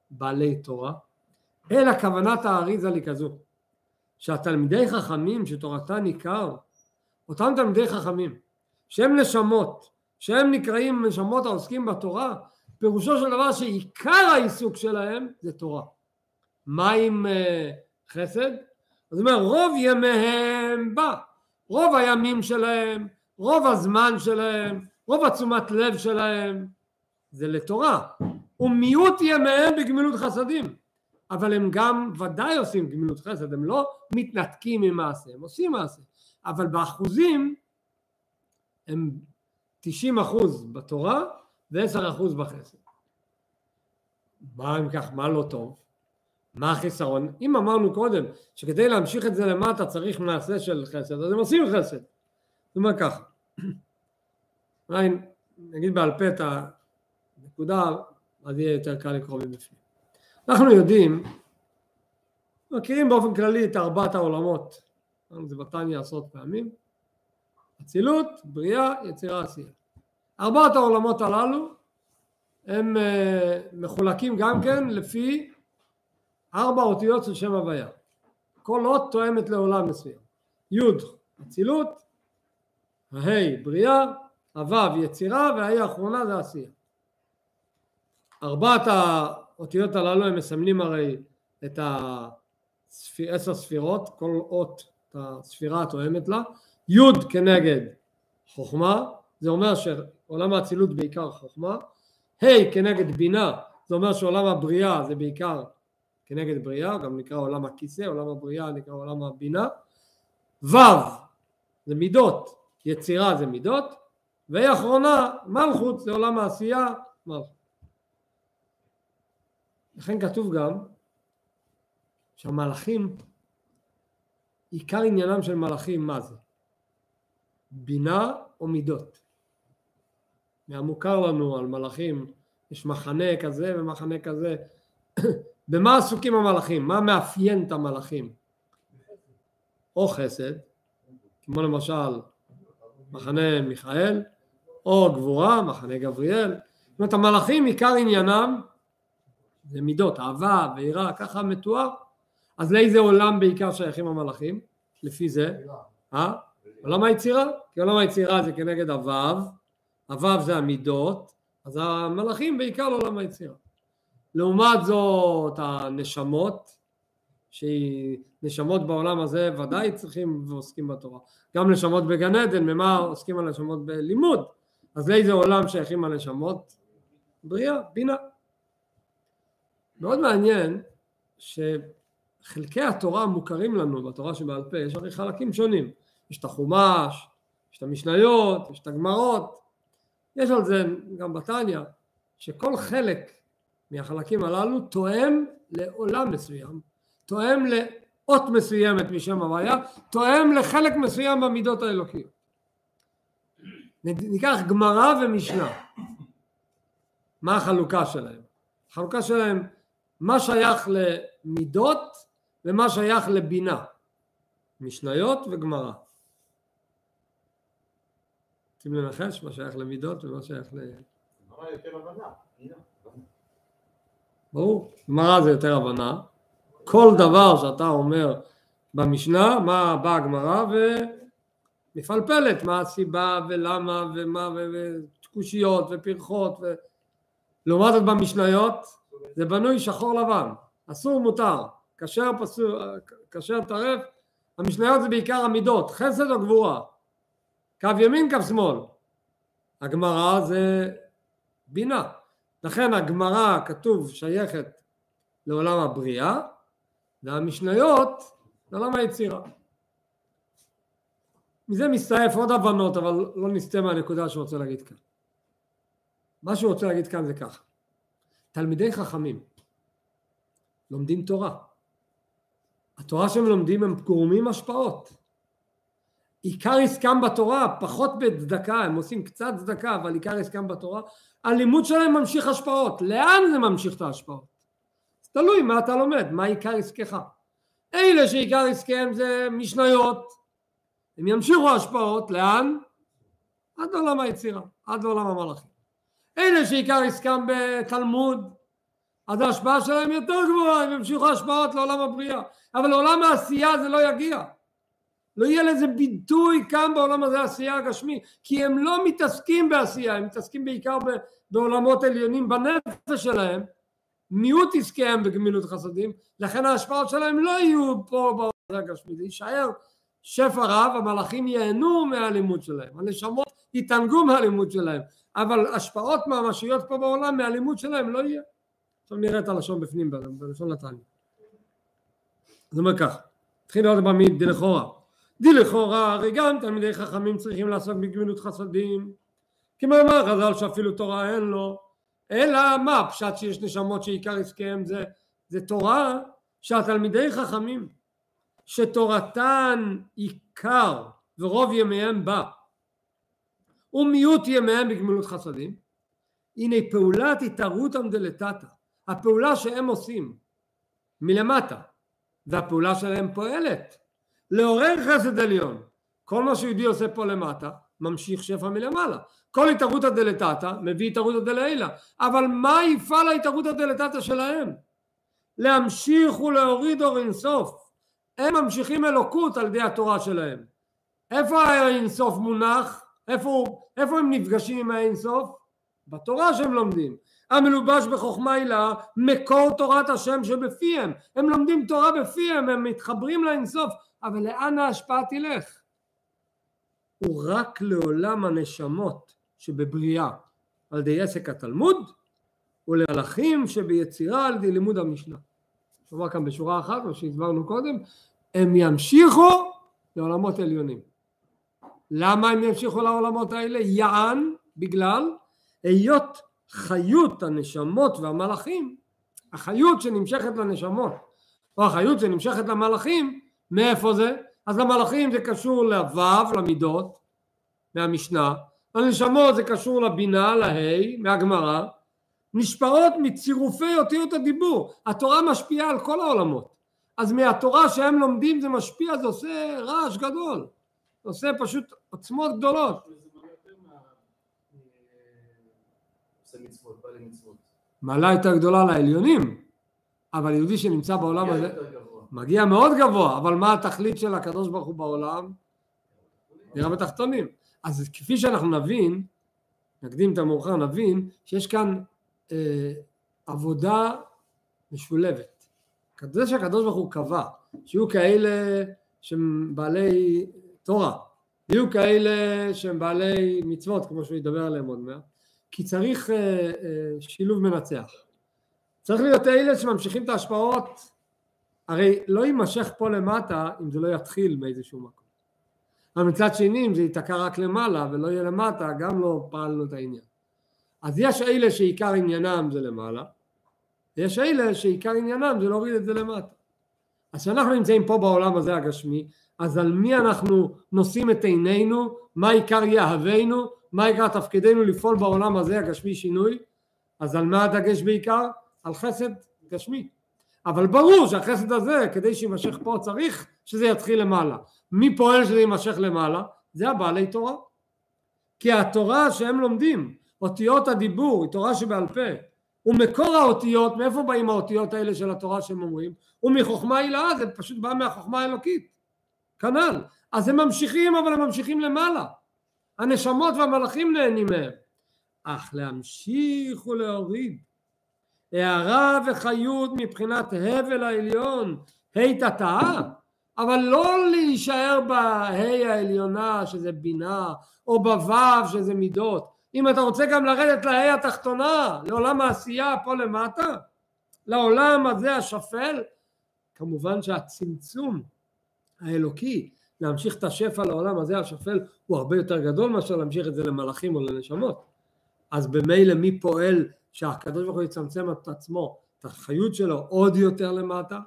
בעלי תורה? אלא כוונת האריזה לי כזו, שהתלמידי חכמים שתורתן ניכר, אותם תלמידי חכמים, שהם נשמות, שהם נקראים נשמות העוסקים בתורה, פירושו של דבר שעיקר העיסוק שלהם זה תורה. מה עם uh, חסד? אז אומר רוב ימיהם בא, רוב הימים שלהם, רוב הזמן שלהם, רוב התשומת לב שלהם זה לתורה, ומיעוט ימיהם בגמילות חסדים. אבל הם גם ודאי עושים גמילות חסד, הם לא מתנתקים ממעשה, הם עושים מעשה, אבל באחוזים הם 90 אחוז בתורה ו-10 אחוז בחסד. מה אם כך, מה לא טוב? מה החיסרון? אם אמרנו קודם שכדי להמשיך את זה למטה צריך מעשה של חסד, אז הם עושים חסד. זאת אומרת ככה, נגיד בעל פה את הנקודה, אז יהיה יותר קל לקרוא מבפנים. אנחנו יודעים, מכירים באופן כללי את ארבעת העולמות, אמרנו זה בתניא עשרות פעמים, אצילות, בריאה, יצירה, עשייה. ארבעת העולמות הללו הם אה, מחולקים גם כן לפי ארבע אותיות של שם הוויה. כל אות תואמת לעולם מסוים. י' אצילות, הה' בריאה, הו' יצירה והה' האחרונה זה עשייה. ארבעת האותיות הללו הם מסמנים הרי את העשר ספירות, כל אות את הספירה התואמת לה, י' כנגד חוכמה, זה אומר שעולם האצילות בעיקר חוכמה, ה' כנגד בינה, זה אומר שעולם הבריאה זה בעיקר כנגד בריאה, גם נקרא עולם הכיסא, עולם הבריאה נקרא עולם הבינה, ו' זה מידות, יצירה זה מידות, והיא אחרונה מלכות זה עולם העשייה, מלכות. לכן כתוב גם שהמלאכים, עיקר עניינם של מלאכים מה זה? בינה או מידות. מהמוכר לנו על מלאכים יש מחנה כזה ומחנה כזה. במה עסוקים המלאכים? מה מאפיין את המלאכים? או חסד, כמו למשל מחנה מיכאל, או גבורה, מחנה גבריאל. זאת אומרת המלאכים עיקר עניינם זה מידות, אהבה ויראה, ככה מתואר. אז לאיזה עולם בעיקר שייכים המלאכים? לפי זה? אה? עולם היצירה? כי עולם היצירה זה כנגד הוו, הוו זה המידות, אז המלאכים בעיקר לעולם היצירה. לעומת זאת הנשמות, שהיא נשמות בעולם הזה ודאי צריכים ועוסקים בתורה. גם נשמות בגן עדן, ממה עוסקים הנשמות בלימוד? אז לאיזה עולם שייכים הנשמות? בריאה, בינה. מאוד מעניין שחלקי התורה המוכרים לנו בתורה שבעל פה יש הרי חלקים שונים. יש את החומש, יש את המשניות, יש את הגמרות. יש על זה גם בתניא שכל חלק מהחלקים הללו תואם לעולם מסוים תואם לאות מסוימת משם הוויה תואם לחלק מסוים במידות האלוקיות. ניקח גמרא ומשנה. מה החלוקה שלהם? החלוקה שלהם מה שייך למידות ומה שייך לבינה, משניות וגמרא. רוצים לנחש מה שייך למידות ומה שייך ל... גמרא יותר הבנה. ברור, גמרא זה יותר הבנה. כל דבר שאתה אומר במשנה, מה באה הגמרא ומפלפלת מה הסיבה ולמה ומה וקושיות ופרחות ו... לעומת זאת במשניות זה בנוי שחור לבן, אסור מותר, כשר פסול, כשר טרף, המשניות זה בעיקר המידות, חסד או גבורה, קו ימין קו שמאל, הגמרא זה בינה, לכן הגמרא כתוב שייכת לעולם הבריאה והמשניות לעולם היצירה. מזה מסתעף עוד הבנות אבל לא נסטה מהנקודה שהוא רוצה להגיד כאן. מה שהוא רוצה להגיד כאן זה ככה תלמידי חכמים לומדים תורה, התורה שהם לומדים הם גורמים השפעות. עיקר עסקם בתורה, פחות בצדקה, הם עושים קצת צדקה, אבל עיקר עסקם בתורה, הלימוד שלהם ממשיך השפעות. לאן זה ממשיך את ההשפעות? תלוי מה אתה לומד, מה עיקר עסקך. אלה שעיקר עסקיהם זה משניות, הם ימשיכו השפעות, לאן? עד לעולם היצירה, עד לעולם המלאכים. אלה שעיקר עסקם בתלמוד, אז ההשפעה שלהם יותר גבוהה, הם ימשיכו השפעות לעולם הבריאה, אבל לעולם העשייה זה לא יגיע. לא יהיה לזה ביטוי כאן בעולם הזה עשייה הגשמי, כי הם לא מתעסקים בעשייה, הם מתעסקים בעיקר בעולמות עליונים בנפש שלהם, מיעוט עסקיהם בגמילות חסדים, לכן ההשפעות שלהם לא יהיו פה בעולם הזה הגשמי, זה יישאר שפע רב, המלאכים ייהנו מהלימוד שלהם, הנשמות יתענגו מהלימוד שלהם, אבל השפעות ממשיות פה בעולם מהלימוד שלהם לא יהיה. עכשיו נראה את הלשון בפנים, בלשון נתניה. זה אומר כך, נתחיל עוד פעם מדלכאורה. דלכאורה הרי גם תלמידי חכמים צריכים לעסוק בגמילות חסדים, כמאמר חז"ל שאפילו תורה אין לו, אלא מה פשט שיש נשמות שעיקר עסקיהם זה, זה תורה שהתלמידי חכמים שתורתן עיקר ורוב ימיהם בה ומיעוט ימיהם בגמילות חסדים. הנה פעולת התערותא דלתתא הפעולה שהם עושים מלמטה והפעולה שלהם פועלת. לעורר חסד עליון. כל מה שיהודי עושה פה למטה ממשיך שפע מלמעלה. כל התערותא דלתתא מביא התערותא דלעילא. אבל מה יפעל ההתערותא דלתתא שלהם? להמשיך ולהוריד אור אינסוף. הם ממשיכים אלוקות על ידי התורה שלהם. איפה האינסוף מונח? איפה, איפה הם נפגשים עם האינסוף? בתורה שהם לומדים המלובש בחוכמה הילה מקור תורת השם שבפיהם הם לומדים תורה בפיהם הם מתחברים לאינסוף אבל לאן ההשפעה תלך? הוא רק לעולם הנשמות שבבריאה על ידי עסק התלמוד ולמלאכים שביצירה על ידי לימוד המשנה. כלומר כאן בשורה אחת, מה שהסברנו קודם, הם ימשיכו לעולמות עליונים. למה הם ימשיכו לעולמות האלה? יען, בגלל היות חיות הנשמות והמלאכים, החיות שנמשכת לנשמות, או החיות שנמשכת למלאכים, מאיפה זה? אז למלאכים זה קשור לוו, למידות, מהמשנה, לנשמות זה קשור לבינה, להי, מהגמרא, נשפעות מצירופי אותיות הדיבור. התורה משפיעה על כל העולמות. אז מהתורה שהם לומדים זה משפיע, זה עושה רעש גדול. עושה פשוט עוצמות גדולות. מעלה יותר גדולה לעליונים, אבל יהודי שנמצא בעולם הזה מגיע מאוד גבוה, אבל מה התכלית של הקדוש ברוך הוא בעולם? נראה בתחתונים. אז כפי שאנחנו נבין, נקדים את המאוחר, נבין שיש כאן אה, עבודה משולבת. זה שהקדוש ברוך הוא קבע שיהיו כאלה שהם בעלי תורה, יהיו כאלה שהם בעלי מצוות, כמו שהוא ידבר עליהם עוד מעט, כי צריך אה, אה, שילוב מנצח. צריך להיות אלה שממשיכים את ההשפעות, הרי לא יימשך פה למטה אם זה לא יתחיל מאיזשהו מקום. אבל מצד שני אם זה ייתקע רק למעלה ולא יהיה למטה גם לא פעלנו את העניין. אז יש אלה שעיקר עניינם זה למעלה, ויש אלה שעיקר עניינם זה להוריד את זה למטה. אז כשאנחנו נמצאים פה בעולם הזה הגשמי, אז על מי אנחנו נושאים את עינינו, מה עיקר יהבנו, מה עיקר תפקידנו לפעול בעולם הזה הגשמי שינוי, אז על מה הדגש בעיקר? על חסד גשמי. אבל ברור שהחסד הזה, כדי שיימשך פה, צריך שזה יתחיל למעלה. מי פועל שזה יימשך למעלה? זה הבעלי תורה. כי התורה שהם לומדים, אותיות הדיבור, היא תורה שבעל פה, ומקור האותיות, מאיפה באים האותיות האלה של התורה שהם אומרים? ומחוכמה הילאה, זה פשוט בא מהחוכמה האלוקית. כנ"ל. אז הם ממשיכים, אבל הם ממשיכים למעלה. הנשמות והמלאכים נהנים מהם. אך להמשיך ולהוריד הערה וחיות מבחינת הבל העליון, ה' תתאה, אבל לא להישאר בה' העליונה שזה בינה, או בו' שזה מידות. אם אתה רוצה גם לרדת לה' התחתונה, לעולם העשייה פה למטה, לעולם הזה השפל, כמובן שהצמצום האלוקי להמשיך את השפע לעולם הזה השפל הוא הרבה יותר גדול מאשר להמשיך את זה למלאכים או לנשמות. אז במילא מי פועל שהקדוש ברוך הוא יצמצם את עצמו, את החיות שלו עוד יותר למטה,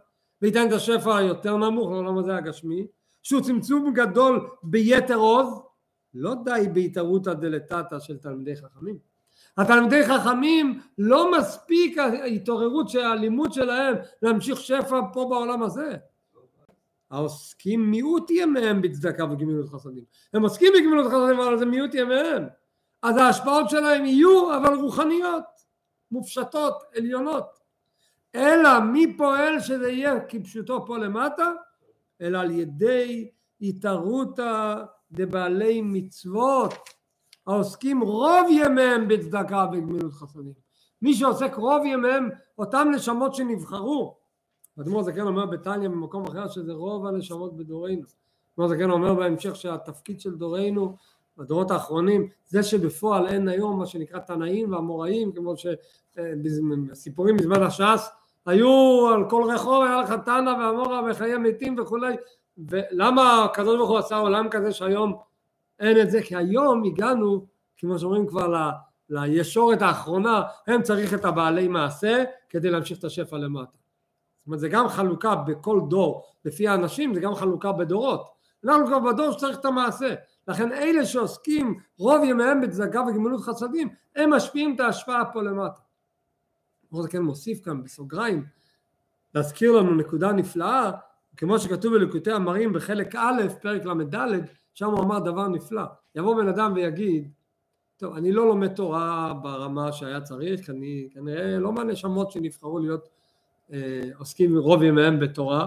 וייתן את השפע היותר נמוך לעולם הזה הגשמי, שהוא צמצום גדול ביתר עוז, לא די בהתערותא דלתתא של תלמידי חכמים. התלמידי חכמים לא מספיק ההתעוררות של הלימוד שלהם להמשיך שפע פה בעולם הזה. העוסקים מיעוט ימיהם בצדקה וגמילות חסדים. הם עוסקים בגמילות חסדים אבל זה מיעוט ימיהם. אז ההשפעות שלהם יהיו אבל רוחניות, מופשטות, עליונות. אלא מי פועל שזה יהיה כפשוטו פה למטה? אלא על ידי התערותא דבעלי מצוות העוסקים רוב ימיהם בצדקה וגמילות חסדים. מי שעוסק רוב ימיהם, אותם נשמות שנבחרו. אדמו"ר זקן אומר בתניא במקום אחר שזה רוב הנשמות בדורנו. אדמו"ר זקן אומר בהמשך שהתפקיד של דורנו בדורות האחרונים זה שבפועל אין היום מה שנקרא תנאים ואמוראים כמו שסיפורים בזמן הש"ס היו על כל רחוב היה לך תנא ואמורה וחיי מתים וכולי. ולמה הקדוש ברוך הוא עשה עולם כזה שהיום אין את זה? כי היום הגענו כמו שאומרים כבר ל, לישורת האחרונה הם צריך את הבעלי מעשה כדי להמשיך את השפע למטה אומרת זה גם חלוקה בכל דור לפי האנשים זה גם חלוקה בדורות. אנחנו כבר בדור שצריך את המעשה. לכן אלה שעוסקים רוב ימיהם בצדקה וגמילות חסדים הם משפיעים את ההשפעה פה למטה. זה כן מוסיף כאן בסוגריים להזכיר לנו נקודה נפלאה כמו שכתוב בליקוטי המרים בחלק א' פרק ל"ד שם הוא אמר דבר נפלא. יבוא בן אדם ויגיד טוב אני לא לומד תורה ברמה שהיה צריך כי אני כנראה לא מהנשמות שנבחרו להיות עוסקים רוב ימיהם בתורה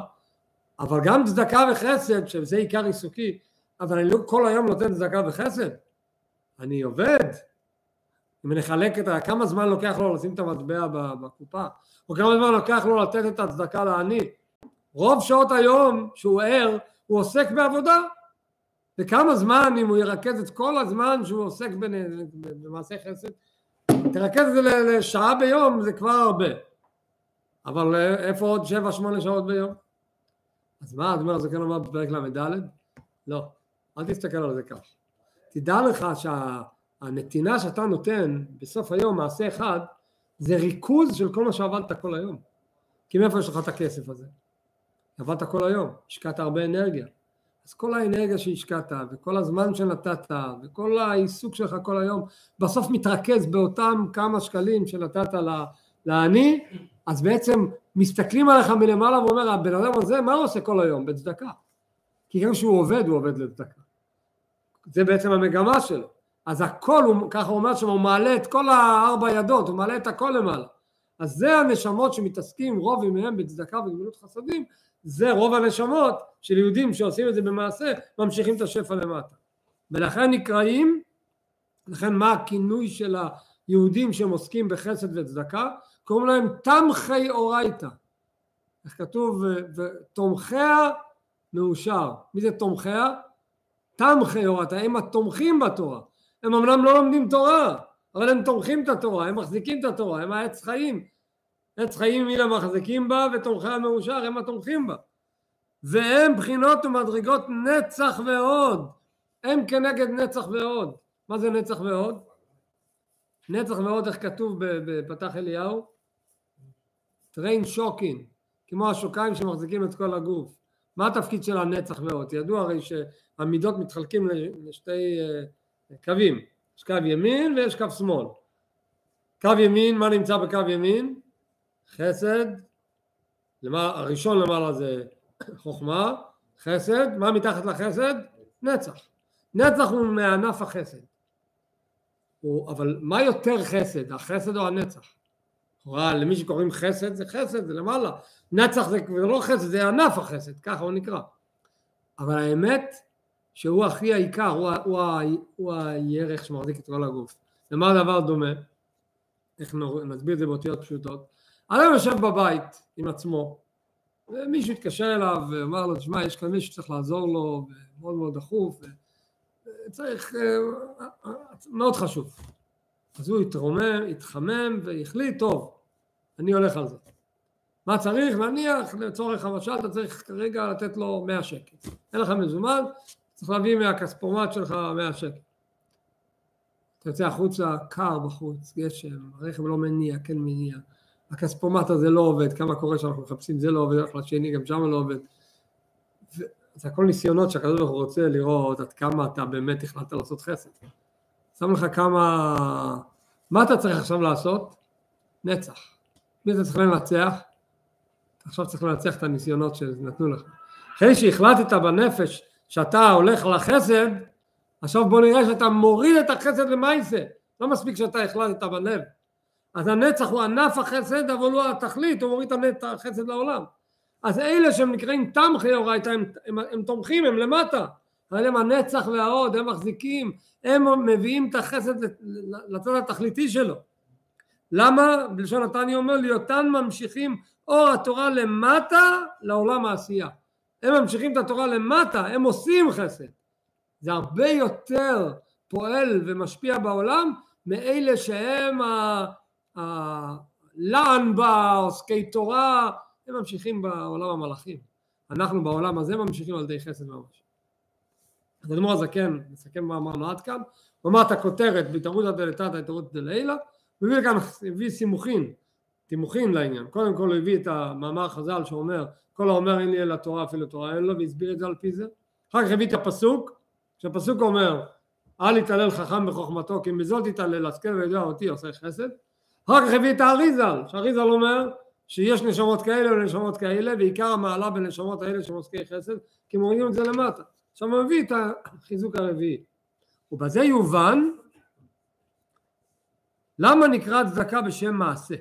אבל גם צדקה וחסד שזה עיקר עיסוקי אבל אני לא כל היום נותן צדקה וחסד. אני עובד. אם אני אחלק את ה... כמה זמן לוקח לו לשים את המטבע בקופה או כמה זמן לוקח לו לתת את הצדקה לעני. רוב שעות היום שהוא ער הוא עוסק בעבודה. וכמה זמן אם הוא ירכז את כל הזמן שהוא עוסק במעשה חסד תרכז את זה לשעה ביום זה כבר הרבה אבל איפה עוד שבע שמונה שעות ביום אז מה הדבר הזה כן אומר בפרק ל"ד? לא אל תסתכל על זה כך תדע לך שהנתינה שאתה נותן בסוף היום מעשה אחד זה ריכוז של כל מה שעבדת כל היום כי מאיפה יש לך את הכסף הזה? עבדת כל היום, השקעת הרבה אנרגיה. אז כל האנרגיה שהשקעת וכל הזמן שנתת וכל העיסוק שלך כל היום בסוף מתרכז באותם כמה שקלים שנתת לעני אז בעצם מסתכלים עליך מלמעלה ואומר הבן אדם הזה מה הוא עושה כל היום? בצדקה. כי גם כשהוא עובד הוא עובד לצדקה. זה בעצם המגמה שלו. אז הכל הוא ככה הוא אומר שהוא מעלה את כל הארבע ידות הוא מעלה את הכל למעלה. אז זה הנשמות שמתעסקים רוב ימיהם בצדקה ובגמילות חסדים זה רוב הנשמות של יהודים שעושים את זה במעשה ממשיכים את השפע למטה. ולכן נקראים לכן מה הכינוי של היהודים שהם עוסקים בחסד וצדקה קוראים להם תמכי אורייתא. איך כתוב ותומכיה מאושר. מי זה תומכיה? תמכי אורייתא. הם התומכים בתורה. הם אמנם לא לומדים תורה אבל הם תומכים את התורה הם מחזיקים את התורה הם העץ חיים. עץ חיים היא למחזיקים בה ותומכי המאושר הם התומכים בה. והם בחינות ומדרגות נצח ועוד. הם כנגד נצח ועוד. מה זה נצח ועוד? נצח ועוד איך כתוב בפתח אליהו? טריין שוקין כמו השוקיים שמחזיקים את כל הגוף מה התפקיד של הנצח ועוד? ידוע הרי שהמידות מתחלקים לשתי אה, קווים יש קו ימין ויש קו שמאל קו ימין מה נמצא בקו ימין? חסד, למה, הראשון למעלה זה חוכמה, חסד, מה מתחת לחסד? נצח. נצח הוא מענף החסד. הוא, אבל מה יותר חסד, החסד או הנצח? לכאורה למי שקוראים חסד זה חסד, זה למעלה. נצח זה לא חסד, זה ענף החסד, ככה הוא נקרא. אבל האמת שהוא הכי העיקר, הוא, הוא, הוא, הוא הירך שמחזיק את כל הגוף. למה הדבר דומה? איך נסביר את זה באותיות פשוטות? אדם יושב בבית עם עצמו, ומישהו התקשר אליו ואמר לו, תשמע, יש כאן מישהו שצריך לעזור לו, ומאוד מאוד דחוף, וצריך, אה, מאוד חשוב. אז הוא התרומם, התחמם והחליט, טוב, אני הולך על זה. מה צריך? נניח, לצורך המשל, אתה צריך כרגע לתת לו 100 שקל. אין לך מזומן, צריך להביא מהכספומט שלך 100 שקל. אתה יוצא החוצה, קר בחוץ, גשם, הרכב לא מניע, כן מניע. הכספומט הזה לא עובד, כמה קורה שאנחנו מחפשים זה לא עובד, הולך לשני, גם שם לא עובד. זה הכל ניסיונות שהקדוש ברוך הוא רוצה לראות עד כמה אתה באמת החלטת לעשות חסד. שם לך כמה... מה אתה צריך עכשיו לעשות? נצח. מי אתה צריך לנצח? אתה עכשיו צריך לנצח את הניסיונות שנתנו לך. אחרי שהחלטת בנפש שאתה הולך לחסד, עכשיו בוא נראה שאתה מוריד את החסד למעשה. לא מספיק שאתה החלטת בלב. אז הנצח הוא ענף החסד, אבל הוא התכלית, הוא מוריד את החסד לעולם. אז אלה שהם נקראים תמכי אורייתא, הם, הם, הם תומכים, הם למטה. אבל הם הנצח וההוד, הם מחזיקים, הם מביאים את החסד לצד התכליתי שלו. למה? בלשון נתניה אומר ליותן ממשיכים אור התורה למטה לעולם העשייה. הם ממשיכים את התורה למטה, הם עושים חסד. זה הרבה יותר פועל ומשפיע בעולם מאלה שהם הלען בה, עוסקי תורה, הם ממשיכים בעולם המלאכים. אנחנו בעולם הזה ממשיכים על ידי חסד ממש. אז אדמו"ר הזקן, נסכם מה אמרנו עד כאן, הוא אמר את הכותרת בהתערותא דלתתא התערותא דלילה, הוא הביא כאן, הביא סימוכין, תימוכין לעניין. קודם כל הוא הביא את המאמר חז"ל שאומר כל האומר אין לי אלא תורה אפילו תורה אין לו והסביר את זה על פי זה. אחר כך הביא את הפסוק, שהפסוק אומר אל יתעלל חכם בחוכמתו כי מזאת יתעלל השכל וידוע אותי עושה חסד. אחר כך הביא את האריזל, שהאריזל אומר שיש נשמות כאלה ונשמות כאלה ועיקר המעלה בנשמות האלה שהם עוסקי חסד כי מורידים את זה למטה. עכשיו הוא מביא את החיזוק הרביעי. ובזה יובן למה נקרא צדקה בשם מעשה.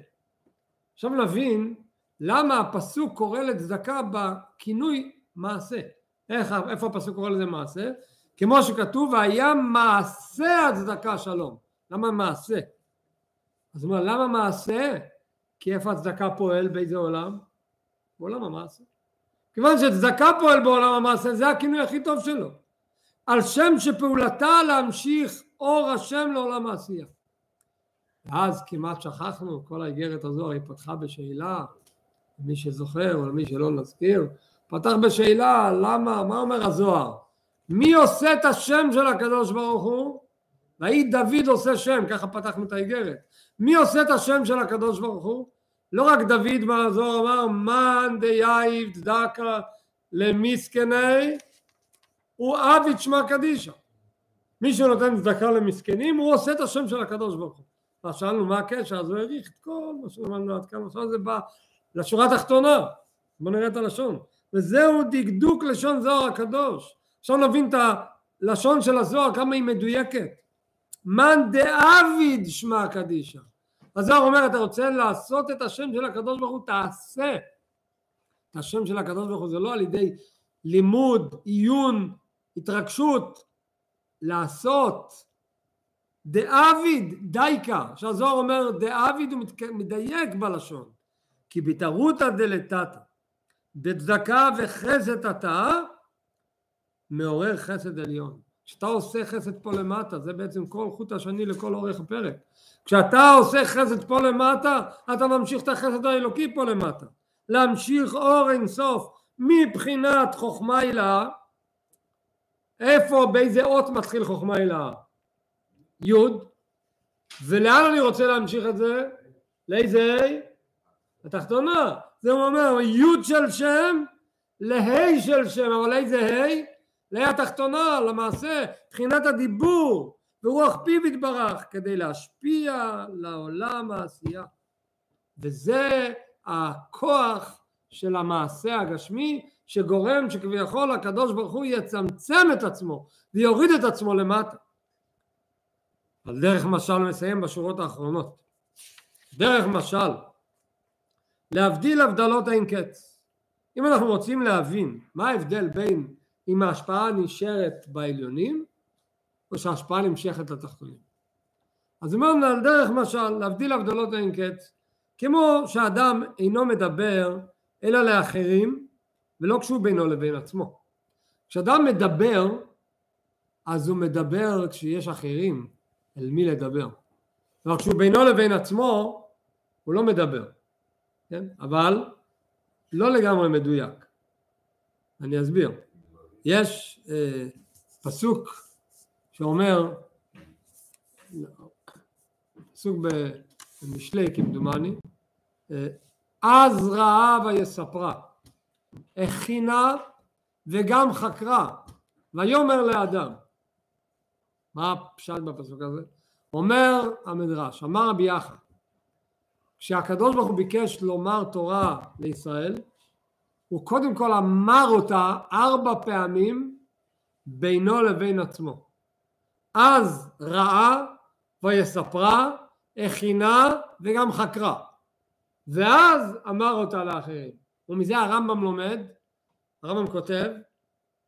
עכשיו נבין למה הפסוק קורא לצדקה בכינוי מעשה. איך, איפה הפסוק קורא לזה מעשה? כמו שכתוב והיה מעשה הצדקה שלום. למה מעשה? אז הוא אומר למה מעשה? כי איפה הצדקה פועל באיזה עולם? בעולם המעשה. כיוון שצדקה פועל בעולם המעשה זה הכינוי הכי טוב שלו. על שם שפעולתה להמשיך אור השם לעולם העשייה. ואז כמעט שכחנו, כל האיגרת הזו היא פתחה בשאלה, מי שזוכר או מי שלא נזכיר, פתח בשאלה למה, מה אומר הזוהר? מי עושה את השם של הקדוש ברוך הוא? ויהי דוד עושה שם, ככה פתחנו את האיגרת. מי עושה את השם של הקדוש ברוך הוא? לא רק דוד מהזוהר אמר מאן דייב צדקה למסכני הוא עביד שמע קדישא. מי שנותן צדקה למסכנים הוא עושה את השם של הקדוש ברוך הוא. אז שאלנו מה הקשר, אז הוא העריך את כל מה שלמדנו עד כאן, עכשיו זה בא לשורה התחתונה, בואו נראה את הלשון, וזהו דקדוק לשון זוהר הקדוש, עכשיו נבין את הלשון של הזוהר כמה היא מדויקת, מאן דאביד שמע קדישא, הזוהר אומר אתה רוצה לעשות את השם של הקדוש ברוך הוא? תעשה. את השם של הקדוש ברוך הוא זה לא על ידי לימוד, עיון, התרגשות, לעשות. דאביד דייקה, שהזוהר אומר דאביד הוא מדייק בלשון. כי בתערותא דלתתא בצדקה וחסד אתה מעורר חסד עליון כשאתה עושה חסד פה למטה זה בעצם כל חוט השני לכל אורך הפרק כשאתה עושה חסד פה למטה אתה ממשיך את החסד האלוקי פה למטה להמשיך אור אינסוף מבחינת חוכמה הילאה איפה באיזה אות מתחיל חוכמה הילאה י' ולאן אני רוצה להמשיך את זה? לאיזה ה'? התחתונה. זה אומר י' של שם לה' של שם, אבל איזה ה'? לה' התחתונה, למעשה, מבחינת הדיבור ורוח פיו יתברך כדי להשפיע לעולם העשייה. וזה הכוח של המעשה הגשמי שגורם שכביכול הקדוש ברוך הוא יצמצם את עצמו ויוריד את עצמו למטה. על דרך משל מסיים בשורות האחרונות. דרך משל, להבדיל הבדלות אין קץ. אם אנחנו רוצים להבין מה ההבדל בין אם ההשפעה נשארת בעליונים או שההשפעה נמשכת לתחתונים. אז אומרים על דרך משל להבדיל הבדלות אין קץ כמו שאדם אינו מדבר אלא לאחרים ולא כשהוא בינו לבין עצמו. כשאדם מדבר אז הוא מדבר כשיש אחרים אל מי לדבר. כלומר כשהוא בינו לבין עצמו הוא לא מדבר, כן? אבל לא לגמרי מדויק. אני אסביר. יש אה, פסוק שאומר, פסוק במשלי כמדומני, אז ראה ויספרה, הכינה וגם חקרה, ויאמר לאדם. מה הפשט בפסוק הזה? אומר המדרש, אמר רבי יחא, כשהקדוש ברוך הוא ביקש לומר תורה לישראל, הוא קודם כל אמר אותה ארבע פעמים בינו לבין עצמו. אז ראה ויספרה, הכינה וגם חקרה. ואז אמר אותה לאחרים. ומזה הרמב"ם לומד, הרמב"ם כותב,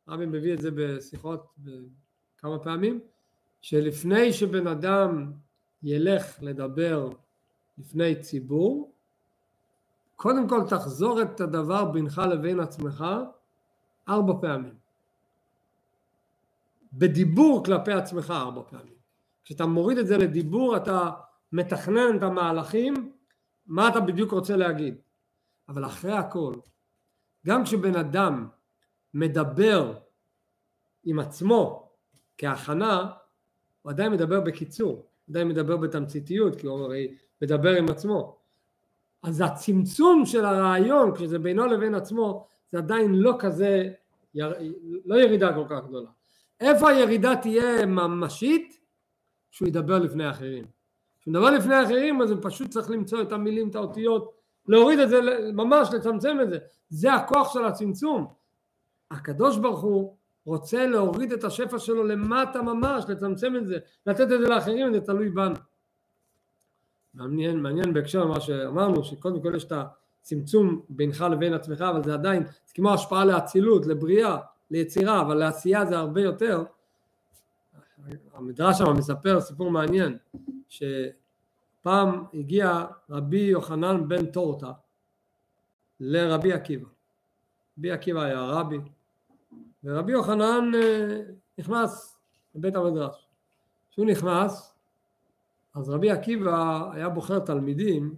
הרמב"ם מביא את זה בשיחות כמה פעמים, שלפני שבן אדם ילך לדבר לפני ציבור, קודם כל תחזור את הדבר בינך לבין עצמך ארבע פעמים. בדיבור כלפי עצמך ארבע פעמים. כשאתה מוריד את זה לדיבור אתה מתכנן את המהלכים מה אתה בדיוק רוצה להגיד. אבל אחרי הכל, גם כשבן אדם מדבר עם עצמו כהכנה, הוא עדיין מדבר בקיצור, עדיין מדבר בתמציתיות, כי הוא הרי מדבר עם עצמו. אז הצמצום של הרעיון, כשזה בינו לבין עצמו, זה עדיין לא כזה, לא ירידה כל כך גדולה. איפה הירידה תהיה ממשית? שהוא ידבר לפני אחרים. כשהוא מדבר לפני אחרים אז הוא פשוט צריך למצוא את המילים, את האותיות, להוריד את זה, ממש לצמצם את זה. זה הכוח של הצמצום. הקדוש ברוך הוא רוצה להוריד את השפע שלו למטה ממש, לצמצם את זה, לתת את זה לאחרים, זה תלוי בנו. מעניין, מעניין בהקשר למה שאמרנו, שקודם כל יש את הצמצום בינך לבין עצמך, אבל זה עדיין, זה כמו השפעה לאצילות, לבריאה, ליצירה, אבל לעשייה זה הרבה יותר. המדרש שם מספר סיפור מעניין, שפעם הגיע רבי יוחנן בן טורטה לרבי עקיבא. רבי עקיבא היה רבי, ורבי יוחנן אה, נכנס לבית המדרש. כשהוא נכנס, אז רבי עקיבא היה בוחר תלמידים,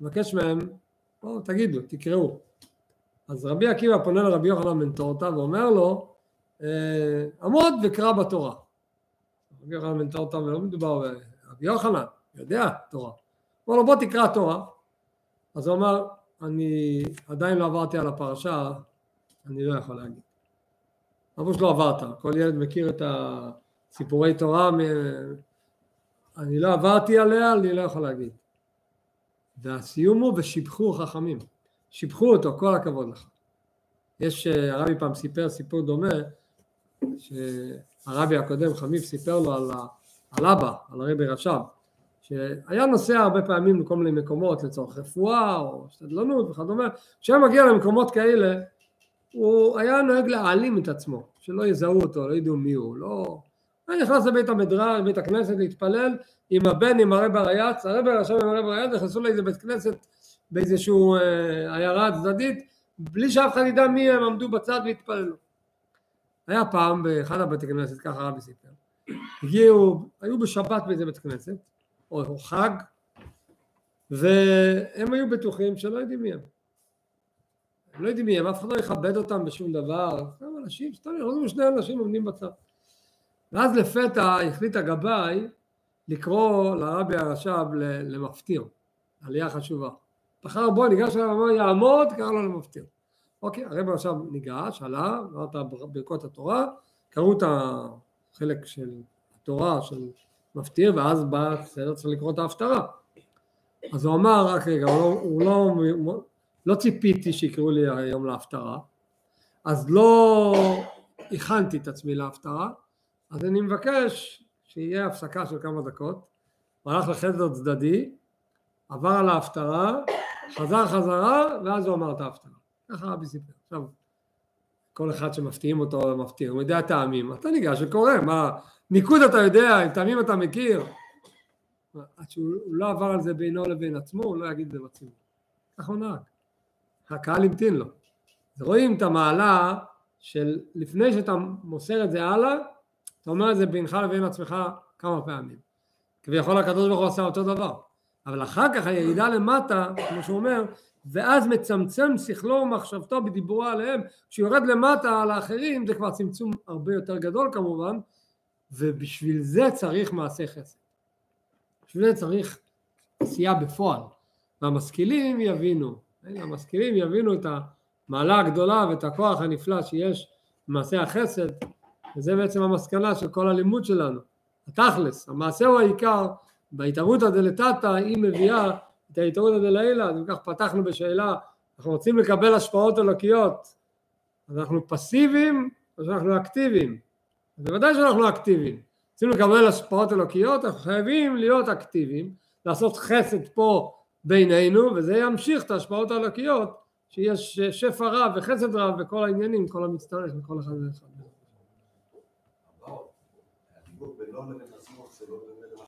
מבקש מהם, בואו תגידו, תקראו. אז רבי עקיבא פונה לרבי יוחנן בן טורטה ואומר לו, אה, עמוד וקרא בתורה. רבי יוחנן בן טורטה, ולא מדובר ברבי יוחנן, יודע תורה. אמר לו בוא תקרא תורה. אז הוא אמר, אני עדיין לא עברתי על הפרשה, אני לא יכול להגיד. אמרו שלא עברת, כל ילד מכיר את הסיפורי תורה, אני לא עברתי עליה, אני לא יכול להגיד. והסיום הוא ושיבחו חכמים, שיבחו אותו, כל הכבוד לך. יש, הרבי פעם סיפר סיפור דומה, שהרבי הקודם חמיף סיפר לו על, על אבא, על הרבי רש"ב, שהיה נוסע הרבה פעמים לכל מיני מקומות לצורך רפואה או שתדלנות וכדומה, כשהיה מגיע למקומות כאלה הוא היה נוהג להעלים את עצמו, שלא יזהו אותו, לא ידעו מי הוא, לא... הוא נכנס לבית המדרש, לבית הכנסת להתפלל עם הבן, עם הרב הרייץ, הרב הרשם עם הרב הרייץ, נכנסו לאיזה בית כנסת באיזשהו אה, עיירה צדדית, בלי שאף אחד ידע מי הם, עמדו בצד והתפללו. היה פעם באחד הבתי כנסת, ככה רבי סיפר, הגיעו, היו בשבת באיזה בית כנסת, או חג, והם היו בטוחים שלא יודעים מי הם. הם לא יודעים מי הם, אף אחד לא יכבד אותם בשום דבר, כמה אנשים, סתם ירדו שני אנשים עומדים בצד. ואז לפתע החליט הגבאי לקרוא לרבי הרש"ב למפטיר, עלייה חשובה. בחר בו, ניגש אליו ואמר יעמוד, קרא לו למפטיר. אוקיי, הרבי הרש"ב ניגש, עלה, אמר את ברכות התורה, קראו את החלק של התורה של מפטיר, ואז בא בסדר צריך לקרוא את ההפטרה. אז הוא אמר, רק רגע, הוא לא, הוא לא, לא ציפיתי שיקראו לי היום להפטרה, אז לא הכנתי את עצמי להפטרה, אז אני מבקש שיהיה הפסקה של כמה דקות, הוא הלך לחדר צדדי, עבר על ההפטרה, חזר חזרה, ואז הוא אמר את ההפטרה. ככה רבי סיפר. עכשיו, כל אחד שמפתיעים אותו מפתיע, הוא יודע טעמים, אתה ניגש וקורא, מה, ניקוד אתה יודע, אם טעמים אתה מכיר. עד שהוא לא עבר על זה בינו לבין עצמו, הוא לא יגיד את זה בציבור. ככה הוא נהג. הקהל המתין לו. רואים את המעלה של לפני שאתה מוסר את זה הלאה, אתה אומר את זה בינך לבין עצמך כמה פעמים. כביכול הקדוש ברוך הוא עשה אותו דבר. אבל אחר כך הירידה למטה, כמו שהוא אומר, ואז מצמצם שכלו ומחשבתו בדיבורו עליהם, כשהוא יורד למטה על האחרים זה כבר צמצום הרבה יותר גדול כמובן, ובשביל זה צריך מעשה חסד. בשביל זה צריך עשייה בפועל. והמשכילים יבינו, המשכילים יבינו את המעלה הגדולה ואת הכוח הנפלא שיש במעשה החסד, וזה בעצם המסקנה של כל הלימוד שלנו. התכלס, המעשה הוא העיקר, בהתערותא דלתתא היא מביאה את ההתערותא דלעילא, אז אם כך פתחנו בשאלה, אנחנו רוצים לקבל השפעות אלוקיות, אז אנחנו פסיביים או שאנחנו אקטיביים? בוודאי שאנחנו אקטיביים. רוצים לקבל השפעות אלוקיות, אנחנו חייבים להיות אקטיביים, לעשות חסד פה בינינו, וזה ימשיך את ההשפעות האלוקיות, שיש שפע רב וחסד רב וכל העניינים, כל המצטרף וכל אחד ואחד. הדיבור בינו לבין